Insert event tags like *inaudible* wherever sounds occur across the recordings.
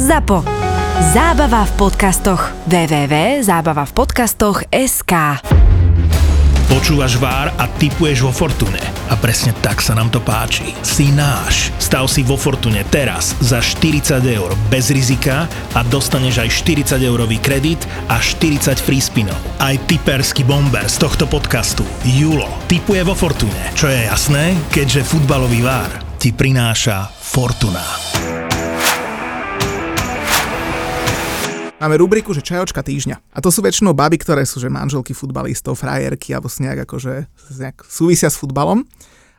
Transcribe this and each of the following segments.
ZAPO. Zábava v podcastoch. www.zábavavpodcastoch.sk Počúvaš Vár a typuješ vo Fortune. A presne tak sa nám to páči. Si náš. Stav si vo Fortune teraz za 40 eur bez rizika a dostaneš aj 40 eurový kredit a 40 free spinov. Aj typerský bomber z tohto podcastu, Julo, typuje vo Fortune. Čo je jasné, keďže futbalový Vár ti prináša Fortuna. Máme rubriku, že čajočka týždňa. A to sú väčšinou baby, ktoré sú že manželky futbalistov, frajerky, alebo si nejak akože nejak súvisia s futbalom.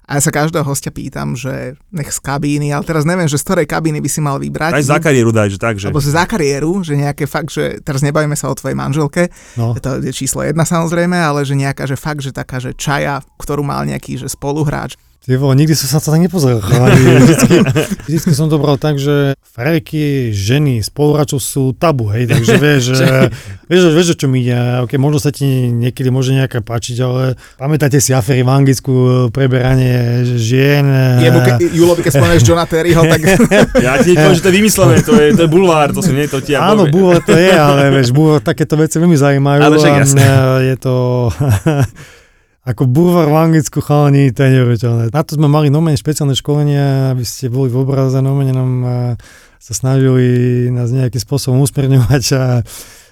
A ja sa každého hostia pýtam, že nech z kabíny, ale teraz neviem, že z ktorej kabíny by si mal vybrať. Aj za kariéru daj, že tak, že... Alebo za kariéru, že nejaké fakt, že teraz nebavíme sa o tvojej manželke, No. to je číslo jedna samozrejme, ale že nejaká, že fakt, že taká, že čaja, ktorú mal nejaký, že spoluhráč. Ty vole, nikdy som sa to tak nepozeral. *laughs* Vždycky, vždycky som to bral tak, že frajky, ženy, spoluhráčov sú tabu, hej, takže *laughs* vieš, že, vieš, vieš, o čo mi ide. Okay, možno sa ti niekedy môže nejaká páčiť, ale pamätáte si afery v Anglicku, preberanie žien. Jemu, ke, Julovi, keď spomeneš *laughs* Johna Terryho, tak Ja ti poviem, že to je vymyslené, to je, to je bulvár, to sú nie to ti ja Áno, búho to je, ale vieš, búho takéto veci veľmi zaujímajú. Ale však mňa je to... ako bulvár v Anglicku, chalani, to je neuveriteľné. Na to sme mali nomene špeciálne školenia, aby ste boli v obraze, nomene nám a, sa snažili nás nejakým spôsobom usmerňovať a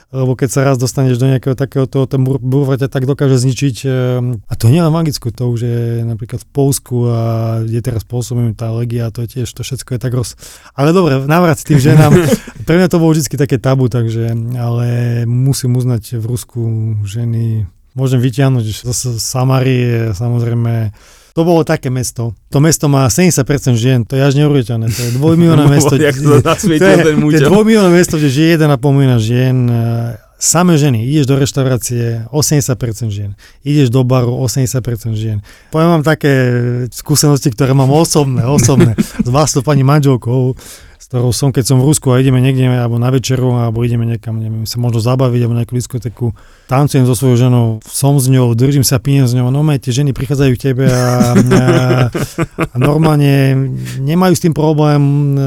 lebo keď sa raz dostaneš do nejakého takého toho, ten bur- bulvár ťa tak dokáže zničiť. ehm, A to nie len v Anglicku, to už je napríklad v Polsku a je teraz pôsobím tá legia, to je tiež, to všetko je tak roz... Ale dobre, návrat s tým ženám. *laughs* Pre mňa to bolo vždy také tabu, takže, ale musím uznať v Rusku ženy, môžem vyťahnuť zase Samarie, samozrejme, to bolo také mesto. To mesto má 70% žien, to je až neuveriteľné. To je dvojmilionné *laughs* mesto. To to je, to je múťa. dvojmilionné mesto, kde žije 1,5 milióna žien. e, Samé ženy, ideš do reštaurácie, 80% žien. Ideš do baru, 80% žien. Poviem vám také skúsenosti, ktoré mám osobné, osobné. *laughs* S vlastnou pani manželkou, ktorou som, keď som v Rusku a ideme niekde, alebo na večeru, alebo ideme niekam, neviem, sa možno zabaviť, alebo nejakú diskotéku, tancujem so svojou ženou, som s ňou, držím sa, pijem s ňou, no tie ženy prichádzajú k tebe a, a, a normálne nemajú s tým problém e,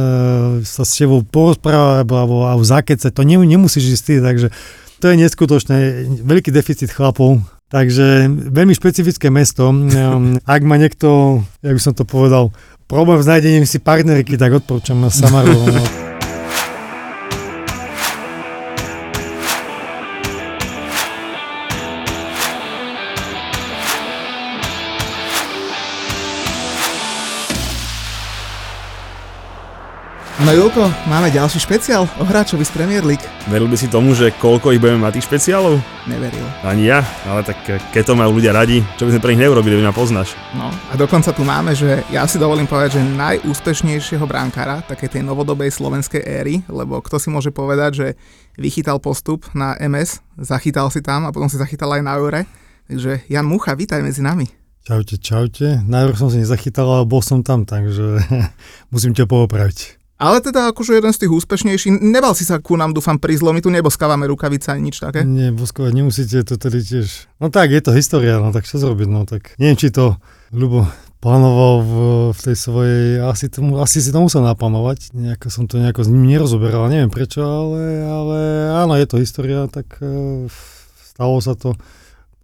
sa s tebou porozprávať alebo, alebo zakecať, to ne, nemusíš ísť ty, takže to je neskutočné, veľký deficit chlapov, takže veľmi špecifické mesto. Ak má niekto, ja by som to povedal, problém s nájdením si partnerky, tak odporúčam Samaru. *laughs* No Julko, máme ďalší špeciál o hráčovi z Premier League. Veril by si tomu, že koľko ich budeme mať tých špeciálov? Neveril. Ani ja, ale tak eh, keď to majú ľudia radi, čo by sme pre nich neurobili, by ma poznáš. No a dokonca tu máme, že ja si dovolím povedať, že najúspešnejšieho brankára takej tej novodobej slovenskej éry, lebo kto si môže povedať, že vychytal postup na MS, zachytal si tam a potom si zachytal aj na Eure. Takže Jan Mucha, vítaj medzi nami. Čaute, čaute. Najprv som si nezachytal, ale bol som tam, takže *laughs* musím ťa poopraviť. Ale teda akože jeden z tých úspešnejších, nebal si sa ku nám, dúfam, lebo my tu neboskávame rukavice ani nič také. Nie, boskovať nemusíte, to tedy tiež... No tak, je to história, no tak čo zrobiť, no tak... Neviem, či to Ľubo plánoval v, v tej svojej... Asi, tomu, asi si to musel naplánovať, nejako som to nejako s ním nerozoberal, neviem prečo, ale, ale áno, je to história, tak uh, stalo sa to.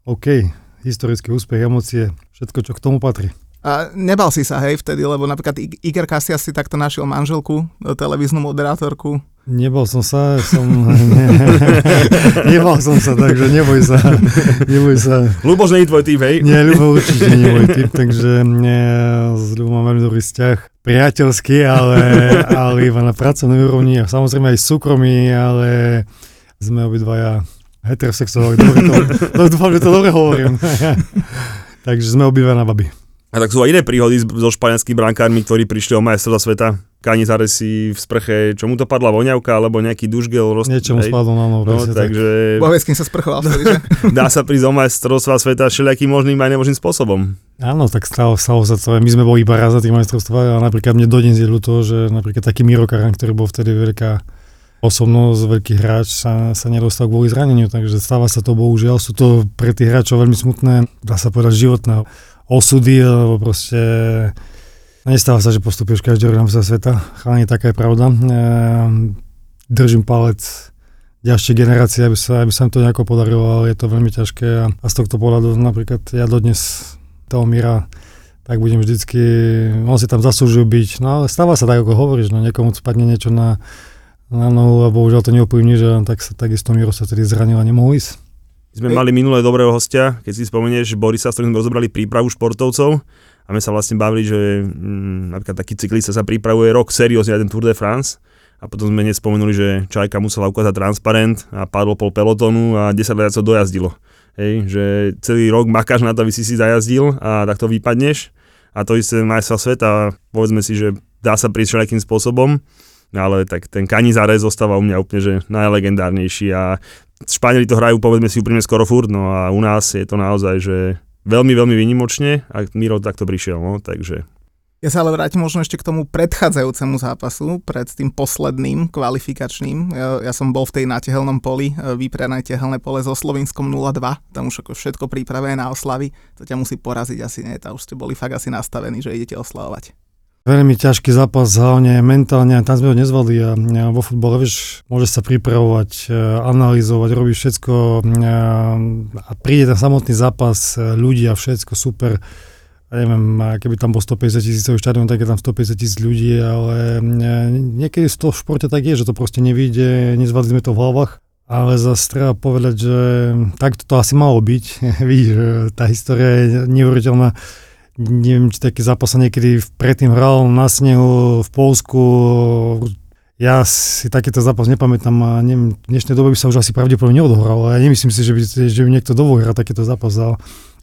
OK, historický úspech, emócie, všetko, čo k tomu patrí. A nebal si sa, hej, vtedy, lebo napríklad I- Iker Casillas si takto našiel manželku, e, televíznu moderátorku. Nebol som sa, som... *laughs* Ne, nebal som sa, takže neboj sa. Neboj sa. Luboš nie je tvoj typ, hej? Nie, Ľubo určite nie je môj typ, takže mne, s Ľubom mám veľmi dobrý vzťah. Priateľský, ale, ale iba na pracovnej úrovni a samozrejme aj súkromí, ale sme obidvaja heterosexuáli. Dobre to, *laughs* dúfam, že to dobre hovorím. *laughs* takže sme obidva na baby. A tak sú aj iné príhody so španielskými brankármi, ktorí prišli o majstrovstvá sveta. Kanizare si v sprche, čo mu to padla voňavka, alebo nejaký dušgel. Roz... Niečomu hej. spadlo na nohu. No, tak. takže Bohe, s kým sa sprchoval vtedy, *laughs* že? dá sa prísť o majstrovstvá sveta všelijakým možným aj nemožným spôsobom. Áno, tak stalo, stalo sa to. My sme boli iba raz za tých majstrovstvách a napríklad mne dodnes je ľúto, že napríklad taký Miro Karan, ktorý bol vtedy veľká osobnosť, veľký hráč sa, sa nedostal kvôli zraneniu, takže stáva sa to bohužiaľ. Sú to pre tých hráčov veľmi smutné, dá sa povedať životné osudy, lebo proste nestáva sa, že postupuješ každý rok mesta sveta. Chalani, taká je pravda. Ehm, držím palec ďalšie generácie, aby sa, aby sa im to nejako podarilo, ale je to veľmi ťažké a, a z tohto pohľadu napríklad ja dodnes toho Mira tak budem vždycky, on si tam zaslúžil byť, no ale stáva sa tak, ako hovoríš, no niekomu spadne niečo na, na nohu a bohužiaľ to neoplyvní, že tak sa takisto Miro sa tedy zranil a nemohol ísť. Sme mali minulé dobrého hostia, keď si spomenieš Borisa, s ktorým sme rozobrali prípravu športovcov a my sa vlastne bavili, že mm, napríklad taký cyklista sa pripravuje rok seriózne na ten Tour de France a potom sme nespomenuli, že Čajka musela ukázať transparent a padlo pol pelotonu a 10 sa dojazdilo. Hej, že celý rok makáš na to, aby si si zajazdil a takto vypadneš a to isté majstra sveta, povedzme si, že dá sa prísť všelijakým spôsobom, ale tak ten Canizare zostáva u mňa úplne že najlegendárnejší a Španieli to hrajú povedzme si úprimne skoro furt, no a u nás je to naozaj, že veľmi, veľmi vynimočne a Miro takto prišiel, no, takže ja sa ale vrátim možno ešte k tomu predchádzajúcemu zápasu, pred tým posledným kvalifikačným. Ja, ja som bol v tej natehelnom poli, e, vyprené tehelné pole so Slovinskom 0-2, tam už ako všetko prípravené na oslavy, to ťa musí poraziť asi nie, tam už ste boli fakt asi nastavení, že idete oslavovať. Veľmi ťažký zápas, hlavne mentálne, tam sme ho nezvali a, a vo futbole, vieš, môže sa pripravovať, e, analyzovať, robiť všetko a, a príde ten samotný zápas, e, ľudia, všetko super ja neviem, keby tam bol 150 tisícový štadión, tak je tam 150 tisíc ľudí, ale niekedy v tom športe tak je, že to proste nevíde, nezvládli sme to v hlavách. Ale zase treba povedať, že takto to asi malo byť. *laughs* Vidíš, tá história je neuveriteľná. Neviem, či taký zápas sa niekedy predtým hral na snehu v Polsku. Ja si takýto zápas nepamätám a neviem, v dnešnej dobe by sa už asi pravdepodobne neodohral. Ja nemyslím si, že by, že by niekto dovolil hrať takýto zápas. Ale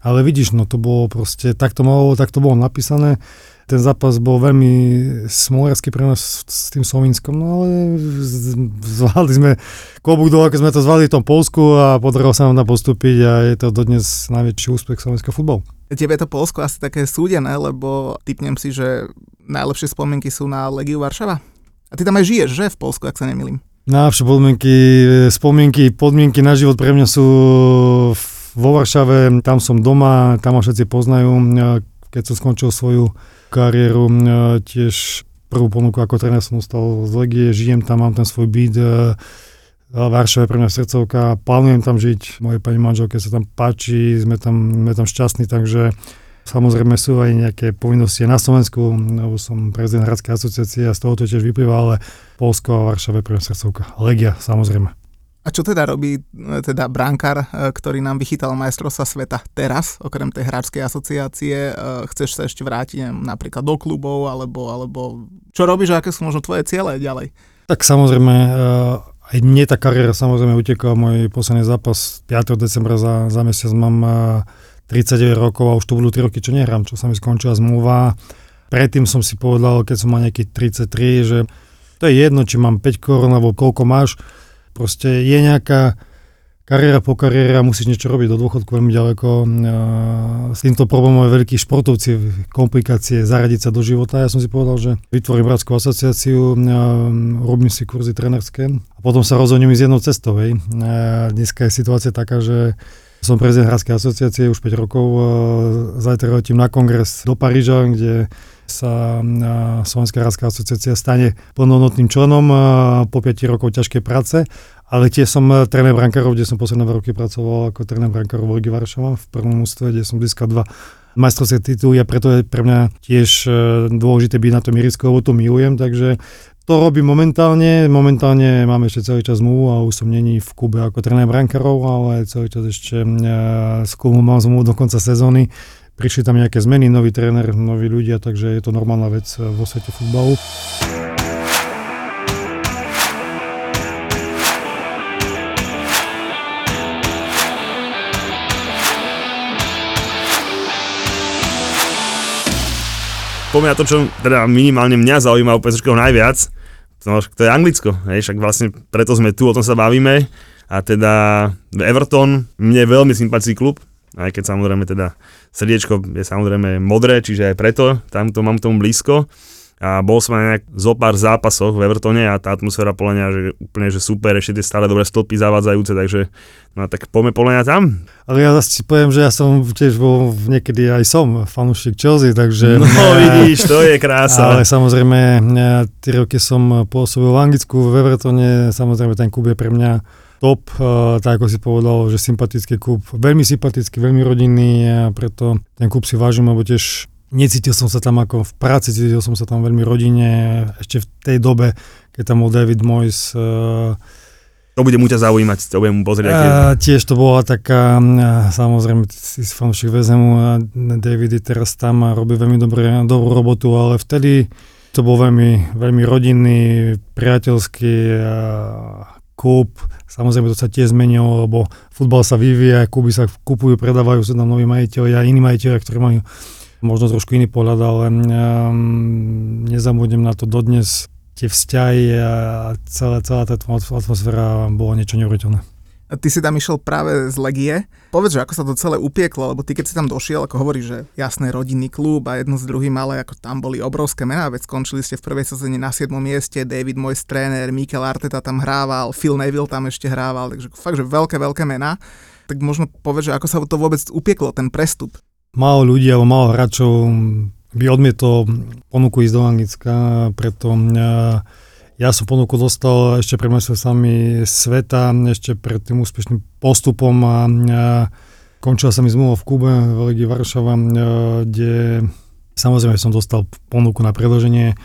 ale vidíš, no to bolo proste, tak to, malo, tak to bolo napísané. Ten zápas bol veľmi smolársky pre nás s tým Slovinskom, no ale zvládli sme klobúk dole, keď sme to zvládli v tom Polsku a podarilo sa nám na postúpiť a je to dodnes najväčší úspech slovenského futbalu. Tebe je to Polsko asi také súdené, lebo typnem si, že najlepšie spomienky sú na Legiu Varšava. A ty tam aj žiješ, že v Polsku, ak sa nemýlim? Najlepšie podmienky, spomienky, podmienky na život pre mňa sú vo Varšave, tam som doma, tam ma všetci poznajú. Keď som skončil svoju kariéru, tiež prvú ponuku ako tréner som dostal z Legie, žijem tam, mám ten svoj byt, v Varšave pre mňa srdcovka, plánujem tam žiť, mojej pani manželke sa tam páči, sme tam, sme tam šťastní, takže samozrejme sú aj nejaké povinnosti na Slovensku, lebo som prezident Hradskej asociácie a z toho to tiež vyplýva, ale Polsko a Varšave pre mňa srdcovka. Legia, samozrejme. A čo teda robí e, teda brankár, e, ktorý nám vychytal majstrovstva sveta teraz, okrem tej hráčskej asociácie? E, chceš sa ešte vrátiť neviem, napríklad do klubov, alebo, alebo čo robíš a aké sú možno tvoje ciele ďalej? Tak samozrejme, aj mne tá kariéra samozrejme utekla. Môj posledný zápas 5. decembra za, za mesiac mám 39 rokov a už to budú 3 roky, čo nehrám, čo sa mi skončila zmluva. Predtým som si povedal, keď som mal nejakých 33, že to je jedno, či mám 5 korun alebo koľko máš, Proste je nejaká kariéra po kariére musíš niečo robiť do dôchodku veľmi ďaleko. S týmto problémom aj veľkí športovci, komplikácie, zaradiť sa do života. Ja som si povedal, že vytvorím bratskú asociáciu, robím si kurzy trenerské a potom sa rozhodnem ísť jednou cestou. Hej. Dneska je situácia taká, že som prezident Hradskej asociácie už 5 rokov. Zajtra letím na kongres do Paríža, kde sa Slovenská hradská asociácia stane plnohodnotným členom po 5 rokov ťažkej práce. Ale tiež som e, tréner brankárov, kde som posledné roky pracoval ako tréner brankárov v Ligi Varšava v prvom ústve, kde som získal dva majstrovské tituly a preto je pre mňa tiež e, dôležité byť na tom ihrisku, lebo to milujem, takže to robím momentálne. Momentálne máme ešte celý čas zmluvu a už som není v Kube ako tréner brankárov, ale celý čas ešte e, s klubom mám zmluvu do konca sezóny prišli tam nejaké zmeny, nový tréner, noví ľudia, takže je to normálna vec eh, vo svete futbalu. Poďme na to, čo teda minimálne mňa zaujíma úplne najviac, no, to je Anglicko, hej, však vlastne preto sme tu, o tom sa bavíme. A teda Everton, mne veľmi sympatický klub, aj keď samozrejme teda srdiečko je samozrejme modré, čiže aj preto tam to mám tomu blízko. A bol som aj nejak zo pár zápasoch v Evertone a tá atmosféra mňa, že úplne že super, ešte tie stále dobré stĺpy zavádzajúce, takže no tak poďme mňa tam. Ale ja zase poviem, že ja som tiež bol niekedy aj som fanúšik Chelsea, takže... No vidíš, to je krása. Ale samozrejme, tie roky som pôsobil v Anglicku, v Evertone, samozrejme ten klub je pre mňa top, tak ako si povedal, že sympatický klub, veľmi sympatický, veľmi rodinný a preto ten klub si vážim, lebo tiež necítil som sa tam ako v práci, cítil som sa tam veľmi rodine, ešte v tej dobe, keď tam bol David Moyes. Uh, to bude mu ťa zaujímať, to budem mu pozrieť. Uh, tiež to bola taká, samozrejme, si fanúšik vezemu, David teraz tam a robí veľmi dobré, dobrú robotu, ale vtedy to bol veľmi, veľmi rodinný, priateľský uh, klub. Samozrejme, to sa tiež zmenilo, lebo futbal sa vyvíja, kluby sa kupujú, predávajú sa tam noví majiteľi a iní majiteľi, ktorí majú možno trošku iný pohľad, ale um, nezabudnem na to dodnes. Tie vzťahy a celá, celá tá atmosféra bola niečo neuveriteľné. Ty si tam išiel práve z Legie. Povedz, že ako sa to celé upieklo, lebo ty keď si tam došiel, ako hovoríš, že jasné rodinný klub a jedno s druhým, ale ako tam boli obrovské mená, veď skončili ste v prvej sezóne na 7. mieste, David môj tréner, Mikel Arteta tam hrával, Phil Neville tam ešte hrával, takže fakt, že veľké, veľké mená. Tak možno povedz, že ako sa to vôbec upieklo, ten prestup málo ľudí alebo málo hráčov by odmietol ponuku ísť do Anglicka, preto ja som ponuku dostal ešte pred sami sveta, ešte pred tým úspešným postupom a, končila sa mi zmluva v Kube, v Legii Varšava, kde samozrejme som dostal ponuku na predloženie,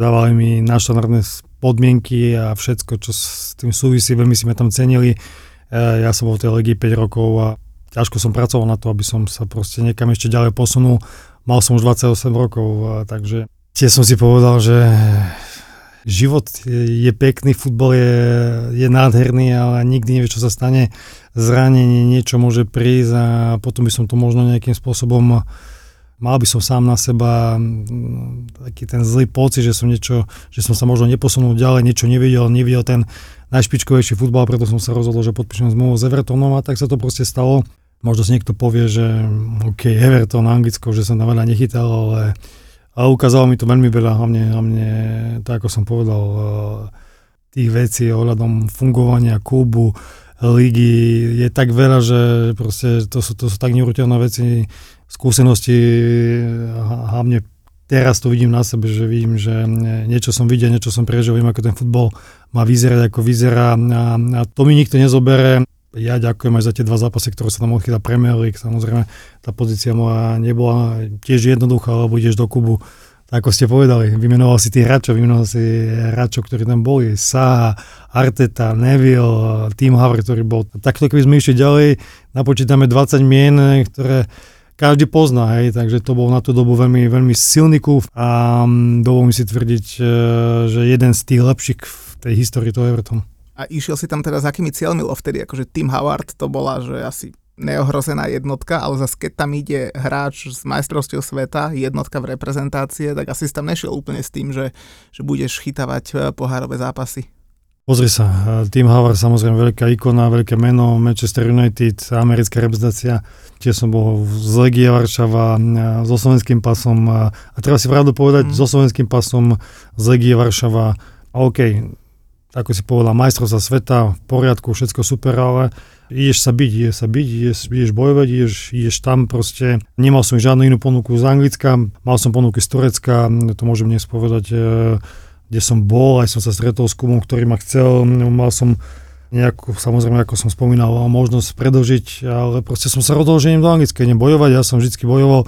dávali mi naštandardné podmienky a všetko, čo s tým súvisí, veľmi si ma tam cenili. Ja som bol v tej Legii 5 rokov a ťažko som pracoval na to, aby som sa proste niekam ešte ďalej posunul. Mal som už 28 rokov, takže tiež som si povedal, že život je, pekný, futbol je, je nádherný, ale nikdy nevie, čo sa stane. Zranenie, niečo môže prísť a potom by som to možno nejakým spôsobom mal by som sám na seba taký ten zlý pocit, že som niečo, že som sa možno neposunul ďalej, niečo nevidel, nevidel ten najšpičkovejší futbal, preto som sa rozhodol, že podpíšem zmluvu s Evertonom a tak sa to proste stalo. Možno si niekto povie, že OK, Everton, Anglicko, že som tam veľa nechytal, ale, ale ukázalo mi to veľmi veľa, hlavne, hlavne tak ako som povedal, eh, tých vecí ohľadom fungovania klubu, ligy. Je tak veľa, že proste to sú, to sú tak neuveriteľné veci, skúsenosti, hlavne teraz to vidím na sebe, že vidím, že niečo som videl, niečo som prežil, viem, ako ten futbol má vyzerať, ako vyzerá. A, a to mi nikto nezobere ja ďakujem aj za tie dva zápasy, ktoré sa tam odchytá Premier League. Samozrejme, tá pozícia moja nebola tiež jednoduchá, lebo ideš do Kubu, tak ako ste povedali, vymenoval si tých hráčov, vymenoval si hráčov, ktorí tam boli, Saha, Arteta, Neville, Tim Haver, ktorý bol. Takto keby sme išli ďalej, napočítame 20 mien, ktoré každý pozná, hej, takže to bol na tú dobu veľmi, veľmi silný klub a mm, dovolím si tvrdiť, e, že jeden z tých lepších v tej histórii toho Evertonu. A išiel si tam teda s akými cieľmi, lebo vtedy akože Tim Howard to bola, že asi neohrozená jednotka, ale zase keď tam ide hráč z majstrovstiev sveta, jednotka v reprezentácie, tak asi si tam nešiel úplne s tým, že, že budeš chytávať e, pohárové zápasy. Pozri sa, e, Tim Howard samozrejme veľká ikona, veľké meno, Manchester United, americká reprezentácia, tiež som bol z Legia Varšava, e, so slovenským pasom, a treba si pravdu povedať, mm. so slovenským pasom z Legie Varšava, OK, ako si povedal, majstrovstva sveta, v poriadku, všetko super, ale ideš sa byť, ideš sa byť, ideš, ideš bojovať, ideš, ideš tam proste. Nemal som žiadnu inú ponuku z Anglicka, mal som ponuky z Turecka, to môžem dnes povedať, e, kde som bol, aj som sa stretol s Kubom, ktorý ma chcel, mal som nejakú, samozrejme, ako som spomínal, možnosť predlžiť, ale proste som sa rozhodol, že idem do Anglicka, idem bojovať, ja som vždy bojoval,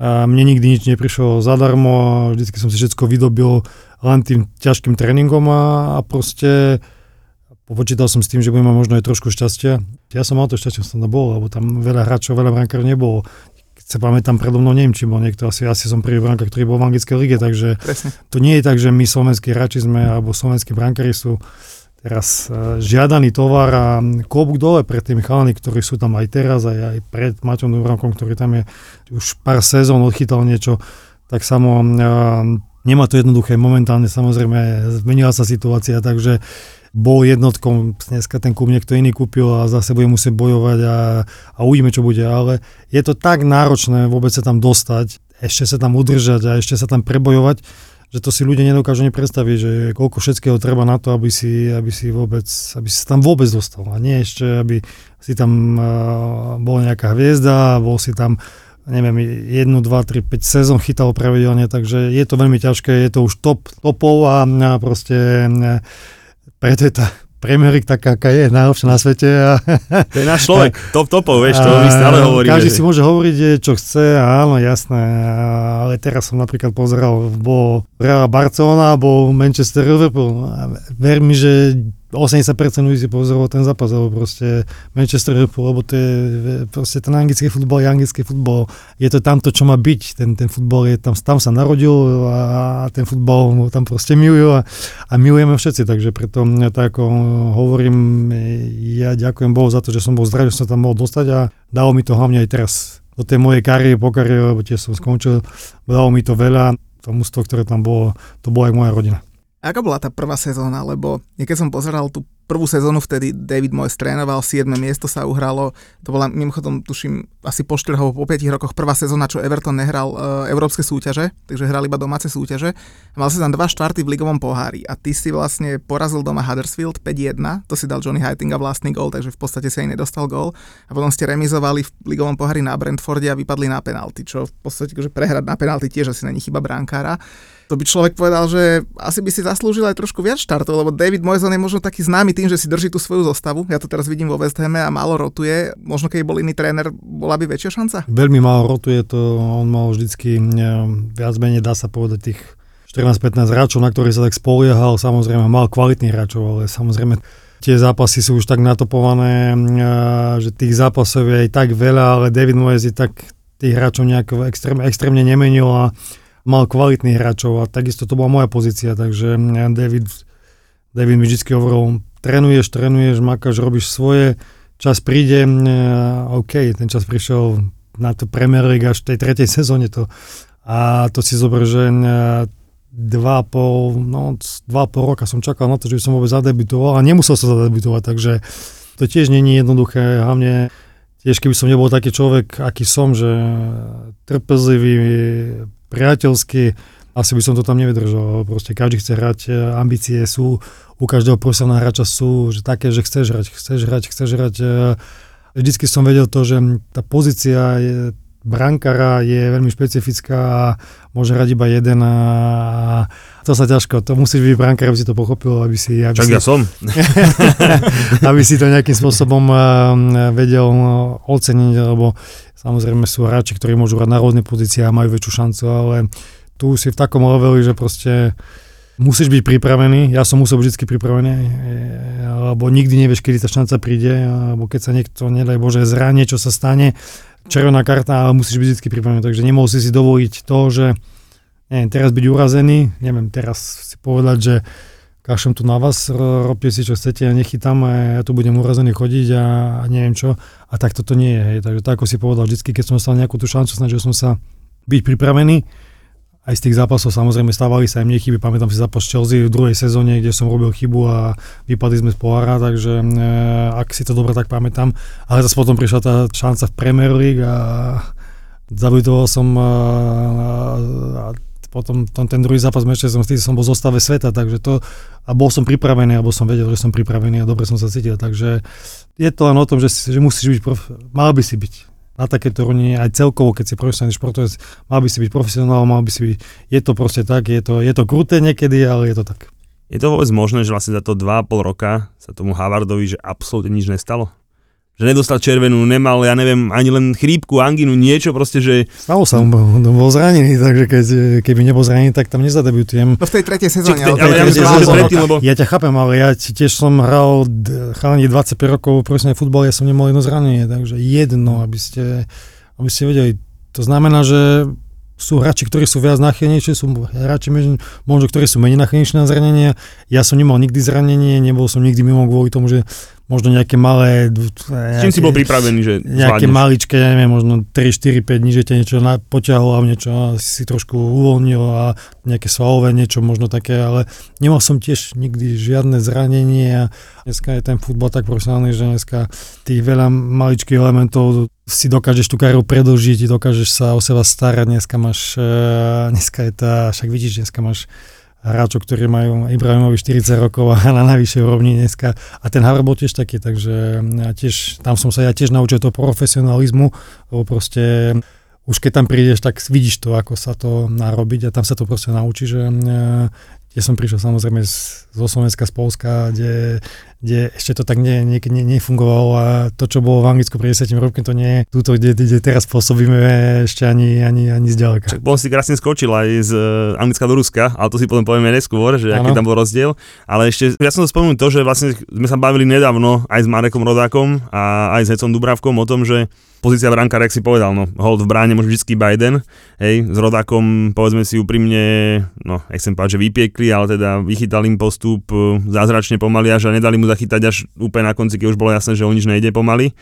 a mne nikdy nič neprišlo zadarmo, vždy som si všetko vydobil len tým ťažkým tréningom a, a proste Popočítal som s tým, že budem mať možno aj trošku šťastia. Ja som mal to šťastie, som tam bol, lebo tam veľa hráčov, veľa brankárov nebolo. Keď sa pamätám, predo mnou neviem, či bol niekto, asi, asi som prvý brankár, ktorý bol v anglickej lige, takže Presne. to nie je tak, že my slovenskí hráči sme, alebo slovenskí brankári sú teraz uh, žiadaný tovar a klobúk dole pred tými chalami, ktorí sú tam aj teraz, aj, aj pred Maťom Dubravkom, ktorý tam je už pár sezón odchytal niečo, tak samo uh, Nemá to jednoduché, momentálne samozrejme zmenila sa situácia, takže bol jednotkom, dneska ten klub niekto iný kúpil a zase bude musieť bojovať a, a uvidíme, čo bude, ale je to tak náročné vôbec sa tam dostať, ešte sa tam udržať a ešte sa tam prebojovať, že to si ľudia nedokážu ani predstaviť, že koľko všetkého treba na to, aby si, aby si vôbec, aby si tam vôbec dostal. A nie ešte, aby si tam uh, bol nejaká hviezda, bol si tam neviem, jednu, dva, tri, 5 sezón chytal pravidelne, takže je to veľmi ťažké, je to už top, topov a, a proste uh, preto je tá Premier taká, aká je, najlepšia na svete. A, to je náš človek, top topov, vieš, to my stále hovoríme. Každý si môže hovoriť, čo chce, áno, jasné, ale teraz som napríklad pozeral, bol Real Barcelona, bol Manchester Liverpool. Ver mi, že 80% ľudí si pozrelo ten zápas, alebo proste Manchester Liverpool, lebo to je proste ten anglický futbol, je anglický futbol, je to tam to, čo má byť, ten, ten futbol je tam, tam sa narodil a ten futbol tam proste milujú a, a milujeme všetci, takže preto tak ako hovorím, ja ďakujem Bohu za to, že som bol zdravý, že som tam mohol dostať a dalo mi to hlavne aj teraz. Do tej mojej kariéry, po kariére, lebo tiež som skončil, dalo mi to veľa, to mústvo, ktoré tam bolo, to bola aj moja rodina. Aká bola tá prvá sezóna? Lebo keď som pozeral tú prvú sezónu, vtedy David Moyes trénoval, 7. miesto sa uhralo. To bola mimochodom, tuším, asi po 4 po 5 rokoch prvá sezóna, čo Everton nehral e, európske súťaže, takže hral iba domáce súťaže. Mal si tam dva štvarty v ligovom pohári a ty si vlastne porazil doma Huddersfield 5-1, to si dal Johnny Heitinga vlastný gol, takže v podstate si aj nedostal gól. A potom ste remizovali v ligovom pohári na Brentforde a vypadli na penalty, čo v podstate že prehrať na penalty tiež asi není chyba bránkára to by človek povedal, že asi by si zaslúžil aj trošku viac štartov, lebo David Moyes je možno taký známy tým, že si drží tú svoju zostavu. Ja to teraz vidím vo West Hame a málo rotuje. Možno keď bol iný tréner, bola by väčšia šanca? Veľmi málo rotuje to, on mal vždycky viac menej, dá sa povedať, tých 14-15 hráčov, na ktorých sa tak spoliehal. Samozrejme, mal kvalitných hráčov, ale samozrejme tie zápasy sú už tak natopované, že tých zápasov je aj tak veľa, ale David Moyes je tak tých hráčov nejak extrém, extrémne nemenil a mal kvalitných hráčov a takisto to bola moja pozícia, takže David, David mi vždy hovoril, trénuješ, trénuješ, makáš, robíš svoje, čas príde, OK, ten čas prišiel na to Premier League až v tej tretej sezóne to. A to si zober, že dva a pol, no, dva pol roka som čakal na to, že by som vôbec zadebutoval a nemusel sa zadebutovať, takže to tiež není jednoduché, hlavne tiež keby som nebol taký človek, aký som, že trpezlivý, priateľsky, asi by som to tam nevydržal. Proste každý chce hrať, e, ambície sú, u každého profesionálneho hráča sú že také, že chceš hrať, chceš hrať, chceš hrať. E, vždycky som vedel to, že tá pozícia je, brankára je veľmi špecifická a môže hrať iba jeden a to sa ťažko, to musíš byť brankár, aby si to pochopil, aby si... Aby Čak si, ja som. *laughs* aby si to nejakým spôsobom e, vedel oceniť, lebo Samozrejme sú hráči, ktorí môžu hrať na rôzne pozície a majú väčšiu šancu, ale tu si v takom leveli, že proste musíš byť pripravený. Ja som musel byť vždy pripravený, lebo nikdy nevieš, kedy tá šanca príde, alebo keď sa niekto, nedaj Bože, zranie, čo sa stane, červená karta, ale musíš byť vždy pripravený. Takže nemohol si si dovoliť to, že neviem, teraz byť urazený, neviem, teraz si povedať, že kašem tu na vás, robte si čo chcete, ja nechytám a ja tu budem urazený chodiť a, a neviem čo. A tak toto nie je. Hej. Takže tak ako si povedal, vždy, keď som dostal nejakú tú šancu, snažil som sa byť pripravený. Aj z tých zápasov samozrejme stávali sa aj mne chyby. Pamätám si zápas Chelsea v druhej sezóne, kde som robil chybu a vypadli sme z pohára, takže e, ak si to dobre tak pamätám. Ale zase potom prišla tá šanca v Premier League a zabudoval som a, a, a potom ten, ten druhý zápas meče som som bol v zostave sveta, takže to, a bol som pripravený, alebo som vedel, že som pripravený a dobre som sa cítil, takže je to len o tom, že, že musíš byť, prof, mal by si byť na takéto rovine aj celkovo, keď si profesionálny športovec, mal by si byť profesionál, mal by si byť, je to proste tak, je to, je to kruté niekedy, ale je to tak. Je to vôbec možné, že vlastne za to 2,5 roka sa tomu Havardovi, že absolútne nič nestalo? Že nedostal červenú, nemal, ja neviem, ani len chrípku, anginu, niečo proste, že... Stalo sa, on bol, bol zranený, takže keď, keby nebol zranený, tak tam nezadebutujem. No v tej tretej sezóne. ale, ale ja, sezóne, predtým, lebo... ja ťa chápem, ale ja tiež som hral chalani 25 rokov profesionálny futbal, ja som nemal jedno zranenie, takže jedno, aby ste, aby ste vedeli. To znamená, že sú hráči, ktorí sú viac nachylnejšie, sú hráči možno, ktorí sú menej nachylnejšie na zranenie. Ja som nemal nikdy zranenie, nebol som nikdy mimo kvôli tomu, že možno nejaké malé... S čím si bol pripravený, že Nejaké zvládneš? maličké, neviem, možno 3, 4, 5 dní, že ťa niečo na, poťahlo a niečo a si trošku uvoľnil a nejaké svalové niečo možno také, ale nemal som tiež nikdy žiadne zranenie a dneska je ten futbol tak profesionálny, že dneska tých veľa maličkých elementov si dokážeš tú kariéru predlžiť, dokážeš sa o seba starať, dneska máš, eh, dneska je tá, však vidíš, dneska máš hráčov, ktorí majú Ibrahimovi 40 rokov a na najvyššej úrovni dneska. A ten Harvard bol tiež taký, takže ja tiež, tam som sa ja tiež naučil to profesionalizmu, lebo proste už keď tam prídeš, tak vidíš to, ako sa to narobiť a tam sa to proste naučí, že ja som prišiel samozrejme z, zo Slovenska, z Polska, kde, kde ešte to tak ne, ne, ne, nefungovalo a to, čo bolo v Anglicku pred 10 rokmi, to nie je túto, kde, kde teraz pôsobíme ešte ani, ani, ani zďaleka. Čak, bol si krásne skočil aj z uh, Anglicka do Ruska, ale to si potom povieme neskôr, že aký Áno. tam bol rozdiel. Ale ešte, ja som to spomenul to, že vlastne sme sa bavili nedávno aj s Marekom Rodákom a aj s Hecom Dubravkom o tom, že pozícia brankára, jak si povedal, no, hold v bráne môže vždy iba hej, s Rodákom, povedzme si úprimne, no, nechcem povedať, že vypiekli, ale teda vychytali im postup e, zázračne pomaly až a nedali mu zachytať až úplne na konci, keď už bolo jasné, že o nič nejde pomaly.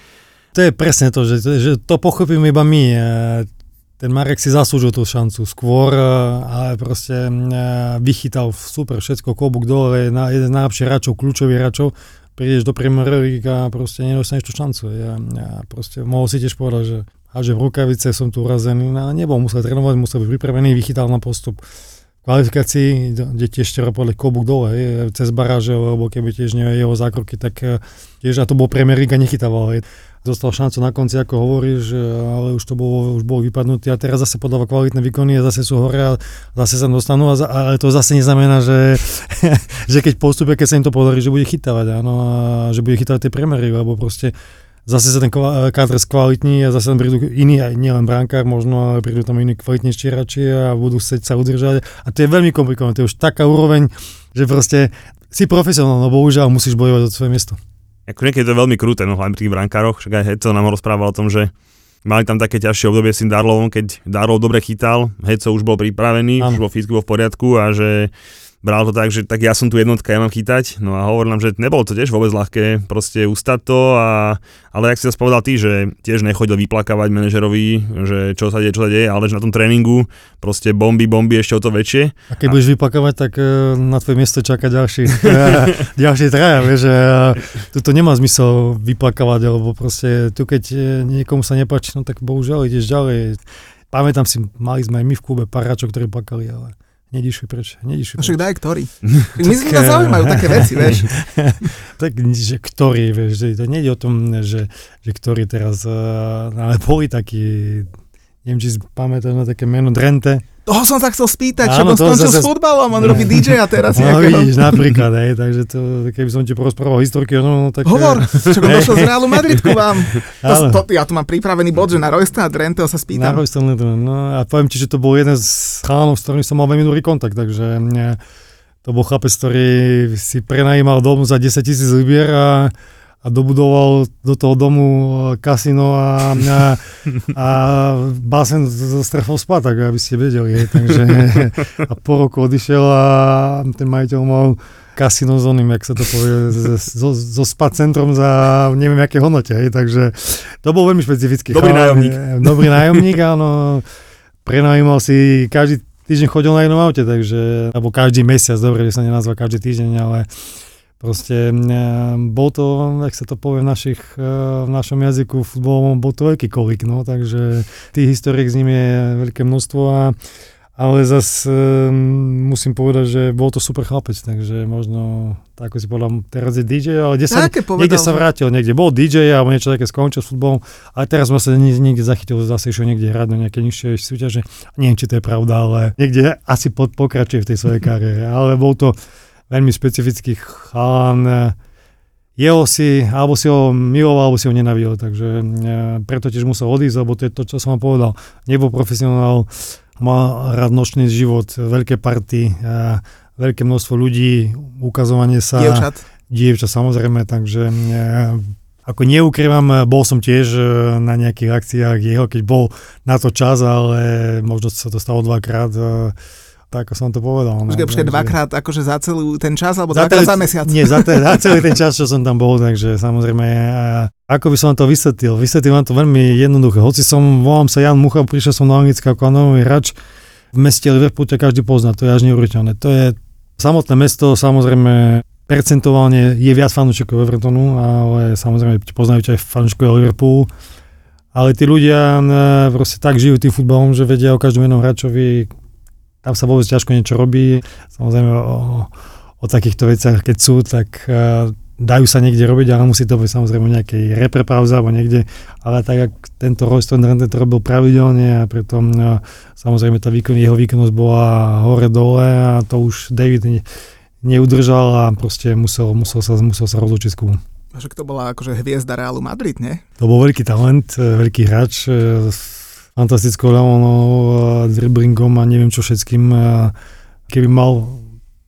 To je presne to, že, že to pochopíme iba my. e, Ten Marek si zaslúžil tú šancu skôr, e, ale proste vychytal super všetko, klobúk dole, jeden z najlepších hráčov, kľúčových hráčov, prídeš do League a proste nedostaneš tú šancu. Ja, ja proste mohol si tiež povedať, že hážem rukavice, som tu urazený, no, nebol, musel trénovať, musel byť pripravený, vychytal na postup kvalifikácii, kde tiež treba povedať klobúk dole, cez baráže, lebo keby tiež nie jeho zákroky, tak eh, tiež, a to bol Premier League a nechytával. Hej. Dostal šancu na konci, ako hovoríš, eh, ale už to bolo, už bol vypadnutý a teraz zase podáva kvalitné výkony a zase sú hore a zase sa dostanú, a ale to zase neznamená, že, *laughs* že keď postupuje, keď sa im to podarí, že bude chytávať, áno, a že bude chytávať tie League, lebo proste zase sa ten kádr skvalitní a zase tam prídu iní, aj nielen brankár možno, ale prídu tam iní kvalitnejší hráči a budú chcieť sa udržať. A to je veľmi komplikované, to je už taká úroveň, že proste si profesionál, no bohužiaľ musíš bojovať o svoje miesto. Ako niekedy to je veľmi kruté, no hlavne pri tých brankároch, však aj Heco nám rozprával o tom, že mali tam také ťažšie obdobie s tým Darlovom, keď Darlov dobre chytal, Heco už bol pripravený, Áno. už bol fyzicky bol v poriadku a že bral to tak, že tak ja som tu jednotka, ja mám chytať, no a hovoril nám, že nebolo to tiež vôbec ľahké proste ustať to, a, ale jak si to povedal ty, že tiež nechodil vyplakávať manažerovi, že čo sa deje, čo sa deje, ale že na tom tréningu proste bomby, bomby ešte o to väčšie. A keď budeš vypakovať, tak eh, na tvoje miesto čaká ďalší, *laughs* ďalší traja, vieš, že eh, tu to nemá zmysel vyplakávať, alebo proste tu keď eh, niekomu sa nepáči, no tak bohužiaľ ideš ďalej. Pamätám si, mali sme aj my v klube pár hráčov, ktorí plakali, ale nedišuj preč, nedišuj No preč. však daj ktorý. *laughs* My sme nás zaujímajú také veci, vieš. *laughs* tak, že ktorý, vieš, že to nejde o tom, že, že ktorý teraz, uh, ale boli takí, neviem, či si pamätáš na také meno Drente. Toho som sa chcel spýtať, čo on skončil zase- s futbalom, on robí *laughs* DJ a teraz No nejakého... vidíš, napríklad, hej, takže to, keby som ti porozprával historky, no, no tak... Hovor, eh, čo došiel z Realu Madrid ku vám. *laughs* To, to, ja tu mám pripravený bod, že na Roysta a Drenteho sa Na spýtam. Royston Little, no a poviem ti, že to bol jeden z chalanov, s ktorým som mal veľmi dobrý kontakt, takže mne, to bol chlapec, ktorý si prenajímal dom za 10 tisíc libier a, a dobudoval do toho domu eh, kasino a, a, a basen so strechou tak aby ste vedeli. Takže, *laughs* a po roku odišiel a ten majiteľ mal kasino s oným, jak sa to povie, so, so spa centrom za neviem aké hodnote, hej, takže to bol veľmi špecifický Dobrý nájomník. Dobrý nájomník, áno. Prenajímal si, každý týždeň chodil na jednom aute, takže, alebo každý mesiac, dobre, že sa nenazva každý týždeň, ale proste bol to, jak sa to povie v, našich, eh, v našom jazyku futbolovom, bol to veľký kolik, no, takže tých historiek s ním je veľké množstvo a ale zas um, musím povedať, že bol to super chlapec, takže možno, tak ako si povedal, teraz je DJ, ale kde sa, niekde sa vrátil, niekde bol DJ alebo niečo také skončil s futbolom, ale teraz ma sa nie- niekde zachytil, zase išiel niekde hrať na nejaké nižšie súťaže. Neviem, či to je pravda, ale niekde asi pod, pokračuje v tej svojej kariére. Ale bol to veľmi špecifický chalan, jeho si, alebo si ho miloval, alebo si ho nenavidel, takže e, preto tiež musel odísť, lebo to je to, čo som vám povedal. Nebol profesionál, mal rád nočný život, veľké party, e, veľké množstvo ľudí, ukazovanie sa Dievčat. dievča samozrejme, takže e, ako neukrývam, bol som tiež na nejakých akciách jeho, keď bol na to čas, ale možno sa to stalo dvakrát. Tak ako som to povedal. No, počkaj, takže- dvakrát akože za celý ten čas, alebo Za dvakrát ten- za mesiac? Nie, za, ten, za *laughs* celý ten čas, čo som tam bol, takže samozrejme, ako by som to vysvetlil? Vysvetlil vám to veľmi jednoduché. Hoci som, volám sa Jan Mucha, prišiel som do Anglicka ako nový hráč, v meste Liverpool ťa každý pozná, to je až neuveriteľné. To je samotné mesto, samozrejme, percentuálne je viac fanúšikov Evertonu, ale samozrejme poznajú ťa aj fanúšikov Liverpoolu. Ale tí ľudia e, proste tak žijú tým futbalom, že vedia o každom jednom hráčovi, tam sa vôbec ťažko niečo robí. Samozrejme o, o takýchto veciach, keď sú, tak uh, dajú sa niekde robiť, ale musí to byť samozrejme nejakej reprepauze alebo niekde. Ale tak, jak tento Rand to robil pravidelne a pritom uh, samozrejme tá výkon, jeho výkonnosť bola hore-dole a to už David ne, neudržal a proste musel, musel, sa, musel sa rozlučiť s klubom. Však to bola akože hviezda Realu Madrid, nie? To bol veľký talent, e, veľký hráč, s fantastickou leonou, driblingom a neviem čo všetkým. e, Keby mal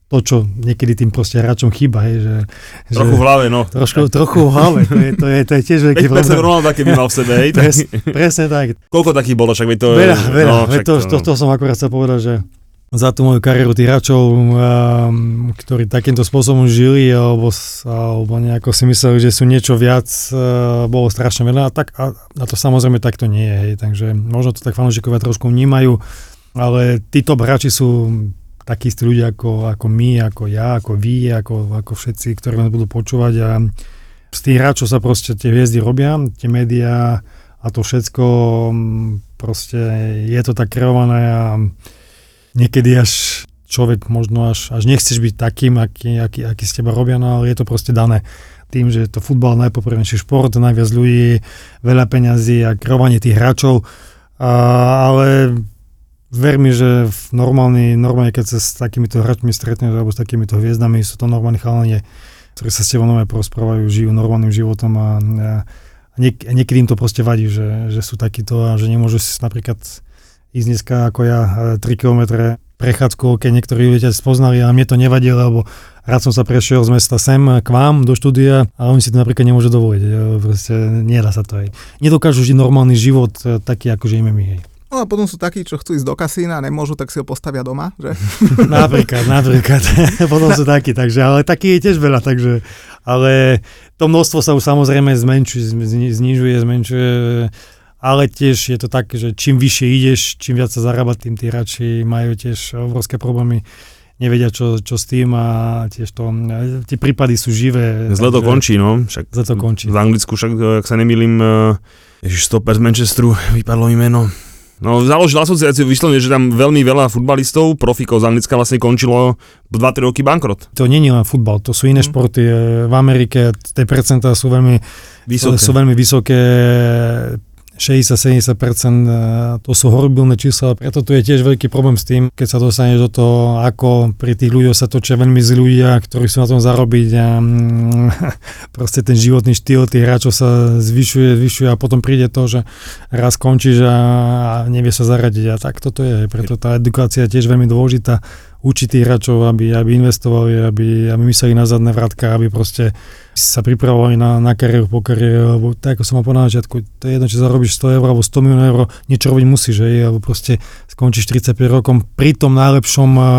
to, čo niekedy tým proste hráčom chýba, hej, že, Trochu v že, hlave, no. trošku, trochu v hlave, to je, to je, to je tiež veľký 5% problém. Ronaldo keby mal v sebe, hej. Pres, presne tak. Koľko takých bolo, však by to... Veľa, veľa. no, však to, to, to, som akurát chcel povedať, že za tú moju kariéru tých hráčov, um, ktorí takýmto spôsobom žili alebo, alebo nejako si mysleli, že sú niečo viac, uh, bolo strašne veľa a, tak, a, a to samozrejme takto nie je. Takže možno to tak fanúšikovia trošku vnímajú, ale tí top hráči sú takí istí ľudia ako, ako my, ako ja, ako vy, ako, ako všetci, ktorí nás budú počúvať a z tých hráčov sa proste tie hviezdy robia, tie médiá a to všetko mm, proste je to tak kreované a niekedy až človek možno až, až nechceš byť takým, aký, aký, aký z teba robia, no ale je to proste dané tým, že to futbal najpoprednejší šport, najviac ľudí, veľa peňazí a kreovanie tých hráčov, a, ale ver mi, že v normálny, normálne, keď sa s takýmito hráčmi stretneš alebo s takýmito hviezdami, sú to normálni chalani, ktorí sa s tebou normálne porozprávajú, žijú normálnym životom a a niek- niekedy im to proste vadí, že, že sú takíto a že nemôžu si napríklad ísť dneska ako ja 3 km prechádzku, keď niektorí ľudia spoznali a mne to nevadí, lebo rád som sa prešiel z mesta sem k vám do štúdia a oni si to napríklad nemôžu dovoliť. e, Proste nedá sa to aj. Nedokážu žiť normálny život e, taký, ako žijeme my. Hej. No a potom sú takí, čo chcú ísť do kasína a nemôžu, tak si ho postavia doma, že? *laughs* Napríklad, napríklad. *laughs* Potom sú takí, takže, ale taký je tiež veľa, takže, ale to množstvo sa už samozrejme zmenšuje, zni- znižuje, zmenšuje, ale tiež je to tak, že čím vyššie ideš, čím viac sa zarába, tým tí hráči majú tiež obrovské problémy nevedia, čo, čo s tým a tiež to, tie prípady sú živé. Zle to končí, no. Však Zle to končí. V Anglicku však, ak sa nemýlim, eh, ježiš, stoper z Manchesteru, *laughs* vypadlo mi meno. No, založil asociáciu, vyslovene, že tam veľmi veľa futbalistov, profikov z Anglicka vlastne končilo 2-3 roky bankrot. To nie je len futbal, to sú iné Mm. športy. E, V Amerike tie percentá sú veľmi Vysoké. sú veľmi vysoké, 60-70%, e, to sú horibilné čísla, preto tu je tiež veľký problém s tým, keď sa dostaneš do toho, ako pri tých ľuďoch sa točia veľmi zlí ľudia, ktorí sú na tom zarobiť a mm, *laughs* proste ten životný štýl tých hráčov sa zvyšuje, zvyšuje a potom príde to, že raz končíš a, a nevie sa zaradiť a tak toto je, preto tá edukácia je tiež veľmi dôležitá, učiť tých hráčov, aby, aby investovali, aby, aby mysleli na zadné vrátka, aby proste sa pripravovali na, na kariéru po kariére, lebo tak ako som mal povedal na začiatku, to je jedno, či zarobíš 100 eur alebo 100 miliónov eur, niečo robiť musíš, hej, alebo proste skončíš 45 rokom pri tom najlepšom, a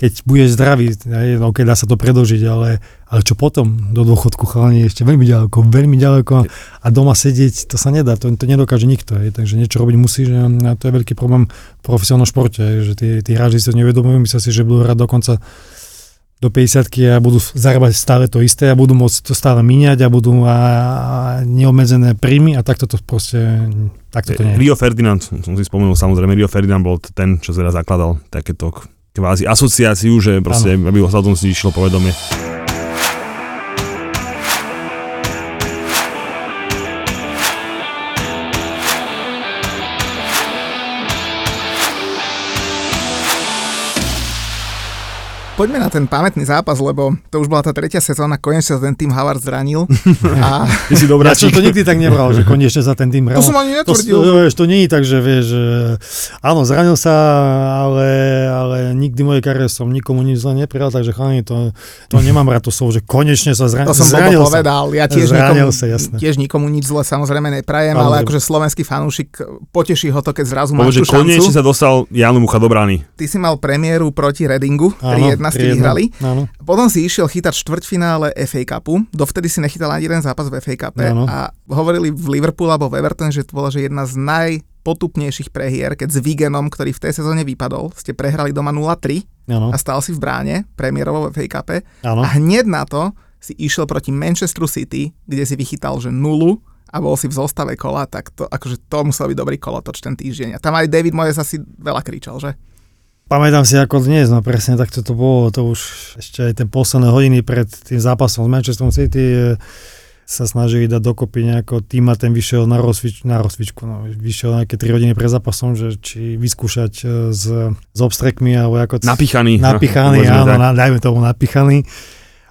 keď budeš zdravý, no, keď dá sa to predlžiť, ale, ale čo potom do dôchodku chalani ešte veľmi ďaleko, veľmi ďaleko a doma sedieť, to sa nedá, to, to nedokáže nikto, hej, takže niečo robiť musíš a, a to je veľký problém v profesionálnom športe, hej, že tí, tí hráči si to nevedomujú, myslia si, že budú hrať dokonca do 50 a budú zarábať stále to isté a budú môcť to stále míňať a budú a, a neobmedzené príjmy a takto to proste, takto to nie je. Rio Ferdinand, som si spomenul samozrejme, Rio Ferdinand bol ten, čo teda zakladal takéto kvázi asociáciu, že proste, aby sa o tom si išlo povedomie. poďme na ten pamätný zápas, lebo to už bola tá tretia sezóna, konečne sa ten tým Havard zranil. *laughs* A... Ty si dobrá, ja som to nikdy tak nebral, že konečne sa ten tým hral. To som ani netvrdil. To, vieš, to nie je tak, že vieš, áno, zranil sa, ale, ale nikdy mojej kariére som nikomu nič zle neprijal, takže chalani, to, to nemám rád to slovo, že konečne sa zranil. To som zranil povedal, ja tiež nikomu, sa, jasné. tiež nikomu nič zle samozrejme neprajem, ale, ale akože slovenský fanúšik poteší ho to, keď zrazu má šancu. konečne sa dostal Janu Mucha do brány. Ty si mal premiéru proti Redingu, 3 11 vyhrali. Áno. Potom si išiel chytať štvrťfinále FA Cupu, dovtedy si nechytal ani jeden zápas v FA Cupe áno. a hovorili v Liverpool alebo v Everton, že to bola že jedna z najpotupnejších prehier, keď s Vigenom, ktorý v tej sezóne vypadol, ste prehrali doma 0-3 ano. a stal si v bráne, premiérovo v FA Cupe. A hneď na to si išiel proti Manchesteru City, kde si vychytal, že nulu a bol si v zostave kola, tak to, akože to musel byť dobrý kolotoč ten týždeň. A tam aj David Moyes asi veľa kričal, že? Pamätám si ako dnes, no presne tak to bolo, to už ešte aj tie posledné hodiny pred tým zápasom s Manchester City e, sa snažili dať dokopy nejako tým a ten vyšiel na, rozvič, na rozvičku, no, vyšiel nejaké 3 hodiny pred zápasom, že či vyskúšať e, s, s obstrekmi alebo ako... Napichaný. Napichaný, Povedzme áno, na, dajme tomu napichaný.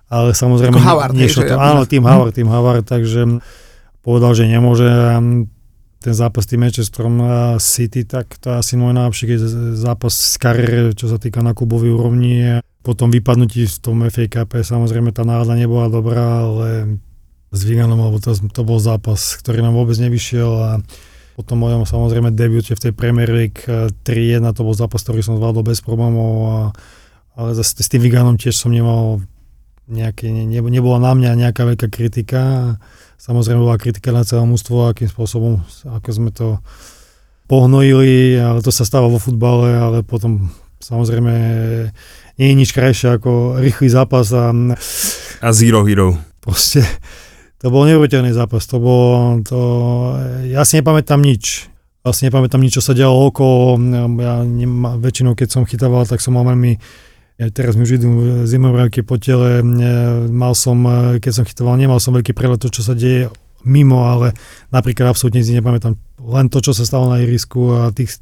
Ale samozrejme Ako Howard, nešlo to. že- Áno, tým Howard, tým Howard, takže povedal, že nemôže ten zápas s tým Manchesterom uh, City, tak to je asi môj najlepší zápas z kariéry, čo sa týka na klubovej úrovni. Po tom vypadnutí v tom FA Cup samozrejme tá nálada nebola dobrá, ale s Viganom, lebo to, to bol zápas, ktorý nám vôbec nevyšiel a po tom mojom samozrejme debute v tej Premier League uh, 3-1, to bol zápas, ktorý som zvládol bez problémov, a, ale zase s tým Viganom tiež som nemal nejaké, ne, ne- nebola na mňa nejaká veľká kritika. Samozrejme bola kritika na celé mústvo, akým spôsobom, ako sme to pohnojili, ale to sa stáva vo futbale, ale potom samozrejme nie je nič krajšie ako rýchly zápas a A Zero Hero. proste to bol neuveriteľný zápas. To bolo, to, ja si nepamätám nič. Vlastne nepamätám nič, čo sa dialo okolo. Ja nema, väčšinou, keď som chytával, tak som mal veľmi ja teraz mi už idú zimovravky po tele, e, mal som, e, keď som chytoval, nemal som veľký prehľad to, čo sa deje mimo, ale napríklad absolútne si nepamätám len to, čo sa stalo na irisku a tých,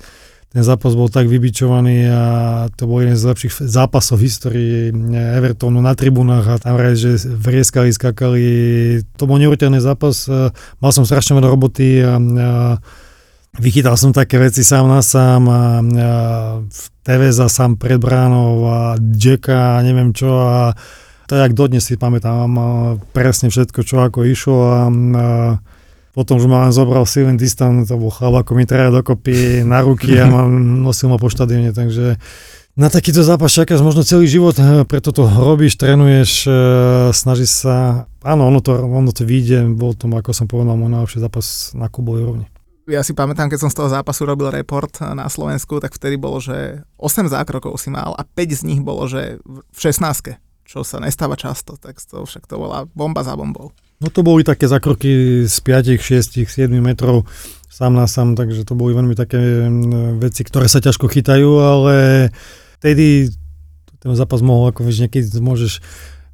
ten zápas bol tak vybičovaný a to bol jeden z lepších zápasov v histórii Evertonu na tribunách a tam vraj, že vrieskali, skakali. To bol neuveriteľný zápas. e, Mal som strašne veľa roboty a, a vychytal som také veci sám na sám a, a Teveza sám pred bránou a Jacka a neviem čo a to jak dodnes si pamätám a presne všetko, čo ako išlo a, a potom už ma len zobral Steven Distan, to bol chlap, ako mi traja dokopy na ruky a ma, nosil ma po štadióne, takže na takýto zápas čakáš možno celý život, eh, preto to robíš, trénuješ, eh, snažíš sa, áno, ono to, ono to vyjde, bol to, ako som povedal, môj najlepší zápas na klubovej rovni. Ja si pamätám, keď som z toho zápasu robil report na Slovensku, tak vtedy bolo, že 8 zákrokov si mal a 5 z nich bolo, že v 16 čo sa nestáva často, tak to však to bola bomba za bombou. No to boli také zakroky z 5, 6, 7 metrov sám na sám, takže to boli veľmi také mm, veci, ktoré sa ťažko chytajú, ale vtedy ten zápas mohol, ako vieš, niekedy môžeš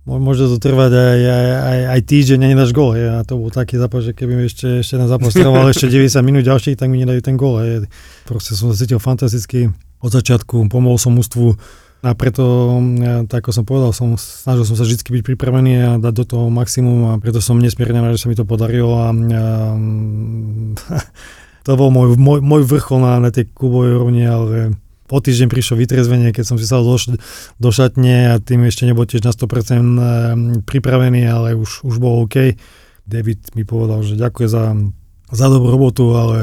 Môže to trvať aj, aj, aj, aj týždeň a nedáš gól. hej. A to bol taký zápas, že keby mi ešte, ešte ten zápas trval ešte *laughs* 90 minút ďalších, tak mi nedajú ten gól. hej. Proste som sa cítil fantasticky od začiatku, pomohol som mústvu a preto, ja, tak ako som povedal, som, snažil som sa vždy byť pripravený a dať do toho maximum a preto som nesmierne rád, že sa mi to podarilo a, a *laughs* to bol môj, môj, môj vrchol na, na tej klubovej rovni, ale po týždeň prišlo vytrezvenie, keď som si sa do, do šatne a tým ešte nebol tiež na 100% eh, pripravený, ale už, už bol OK. David mi povedal, že ďakuje za, za dobrú robotu, ale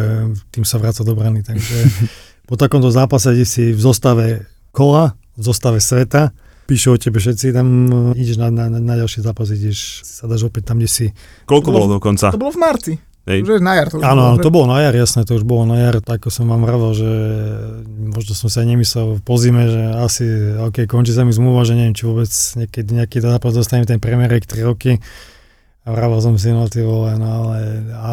tým sa vráca do brany. Takže *laughs* po takomto zápase, kde si v zostave kola, v zostave sveta, píšu o tebe všetci, tam eh, ideš na, na, na, na ďalší zápas, ideš, sa dáš opäť tam, kde si. Koľko To bolo- bolo dokonca? To bolo v marci. Hej. Už na jar. To už Áno, to bolo na jar, jasné, to už bolo na jar, tak ako som vám vravel, že možno som sa nemyslel po zime, že asi, ok, končí sa mi zmluva, že neviem, či vôbec niekedy nejaký zápas dostanem ten League 3 roky, A vravel som si, no ty vole, no ale, ale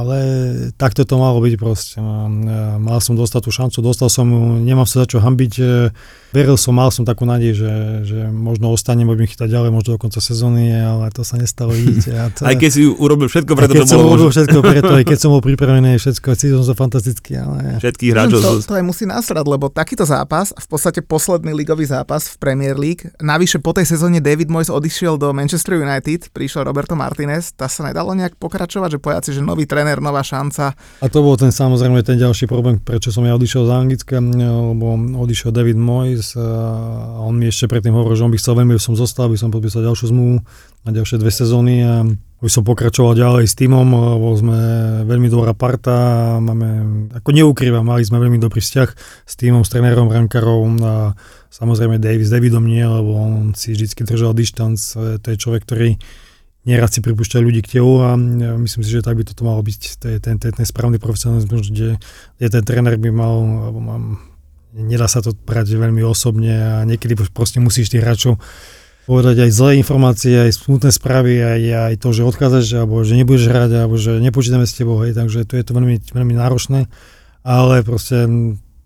takto to malo byť proste. No. E, mal som dostať tú šancu, dostal som ju, nemám sa za čo hambiť. E, veril som, mal som takú nádej, že, že možno ostane, budem chytať ďalej, možno do konca sezóny, ale to sa nestalo vidíte. A to, aj keď si urobil všetko preto, keď to som bolo urobil všetko preto, aj keď som bol *laughs* pripravený, všetko, cítil som sa fantasticky, ale... Všetkých hráčov. to, zo- to aj musí nasrať, lebo takýto zápas, v podstate posledný ligový zápas v Premier League, navyše po tej sezóne David Moyes odišiel do Manchester United, prišiel Roberto Martinez, tá sa nedalo nejak pokračovať, že pojaci, že nový tréner, nová šanca. A to bol ten samozrejme ten ďalší problém, prečo som ja odišiel z Anglicka, lebo odišiel David Moyes a on mi ešte predtým hovoril, že on by chcel veľmi, som zostal, aby som podpísal ďalšiu zmluvu na ďalšie dve sezóny a už som pokračoval ďalej s týmom, lebo sme veľmi dobrá parta, máme, ako neukrývam, mali sme veľmi dobrý vzťah s týmom, s trénerom Rankarov a samozrejme David, s Davidom nie, lebo on si vždy držal dištanc, to je človek, ktorý nerad si pripúšťa ľudí k telu a ja myslím si, že tak by toto malo byť. Ten, ten, ten správny profesionalizmus, kde, kde ten tréner by mal, alebo mám, nedá sa to brať veľmi osobne a niekedy proste musíš tých hráčov povedať aj zlé informácie, aj smutné správy, aj, aj to, že odchádzaš, alebo že nebudeš hrať, alebo že nepočítame s tebou, hej, takže to je to veľmi, veľmi náročné, ale proste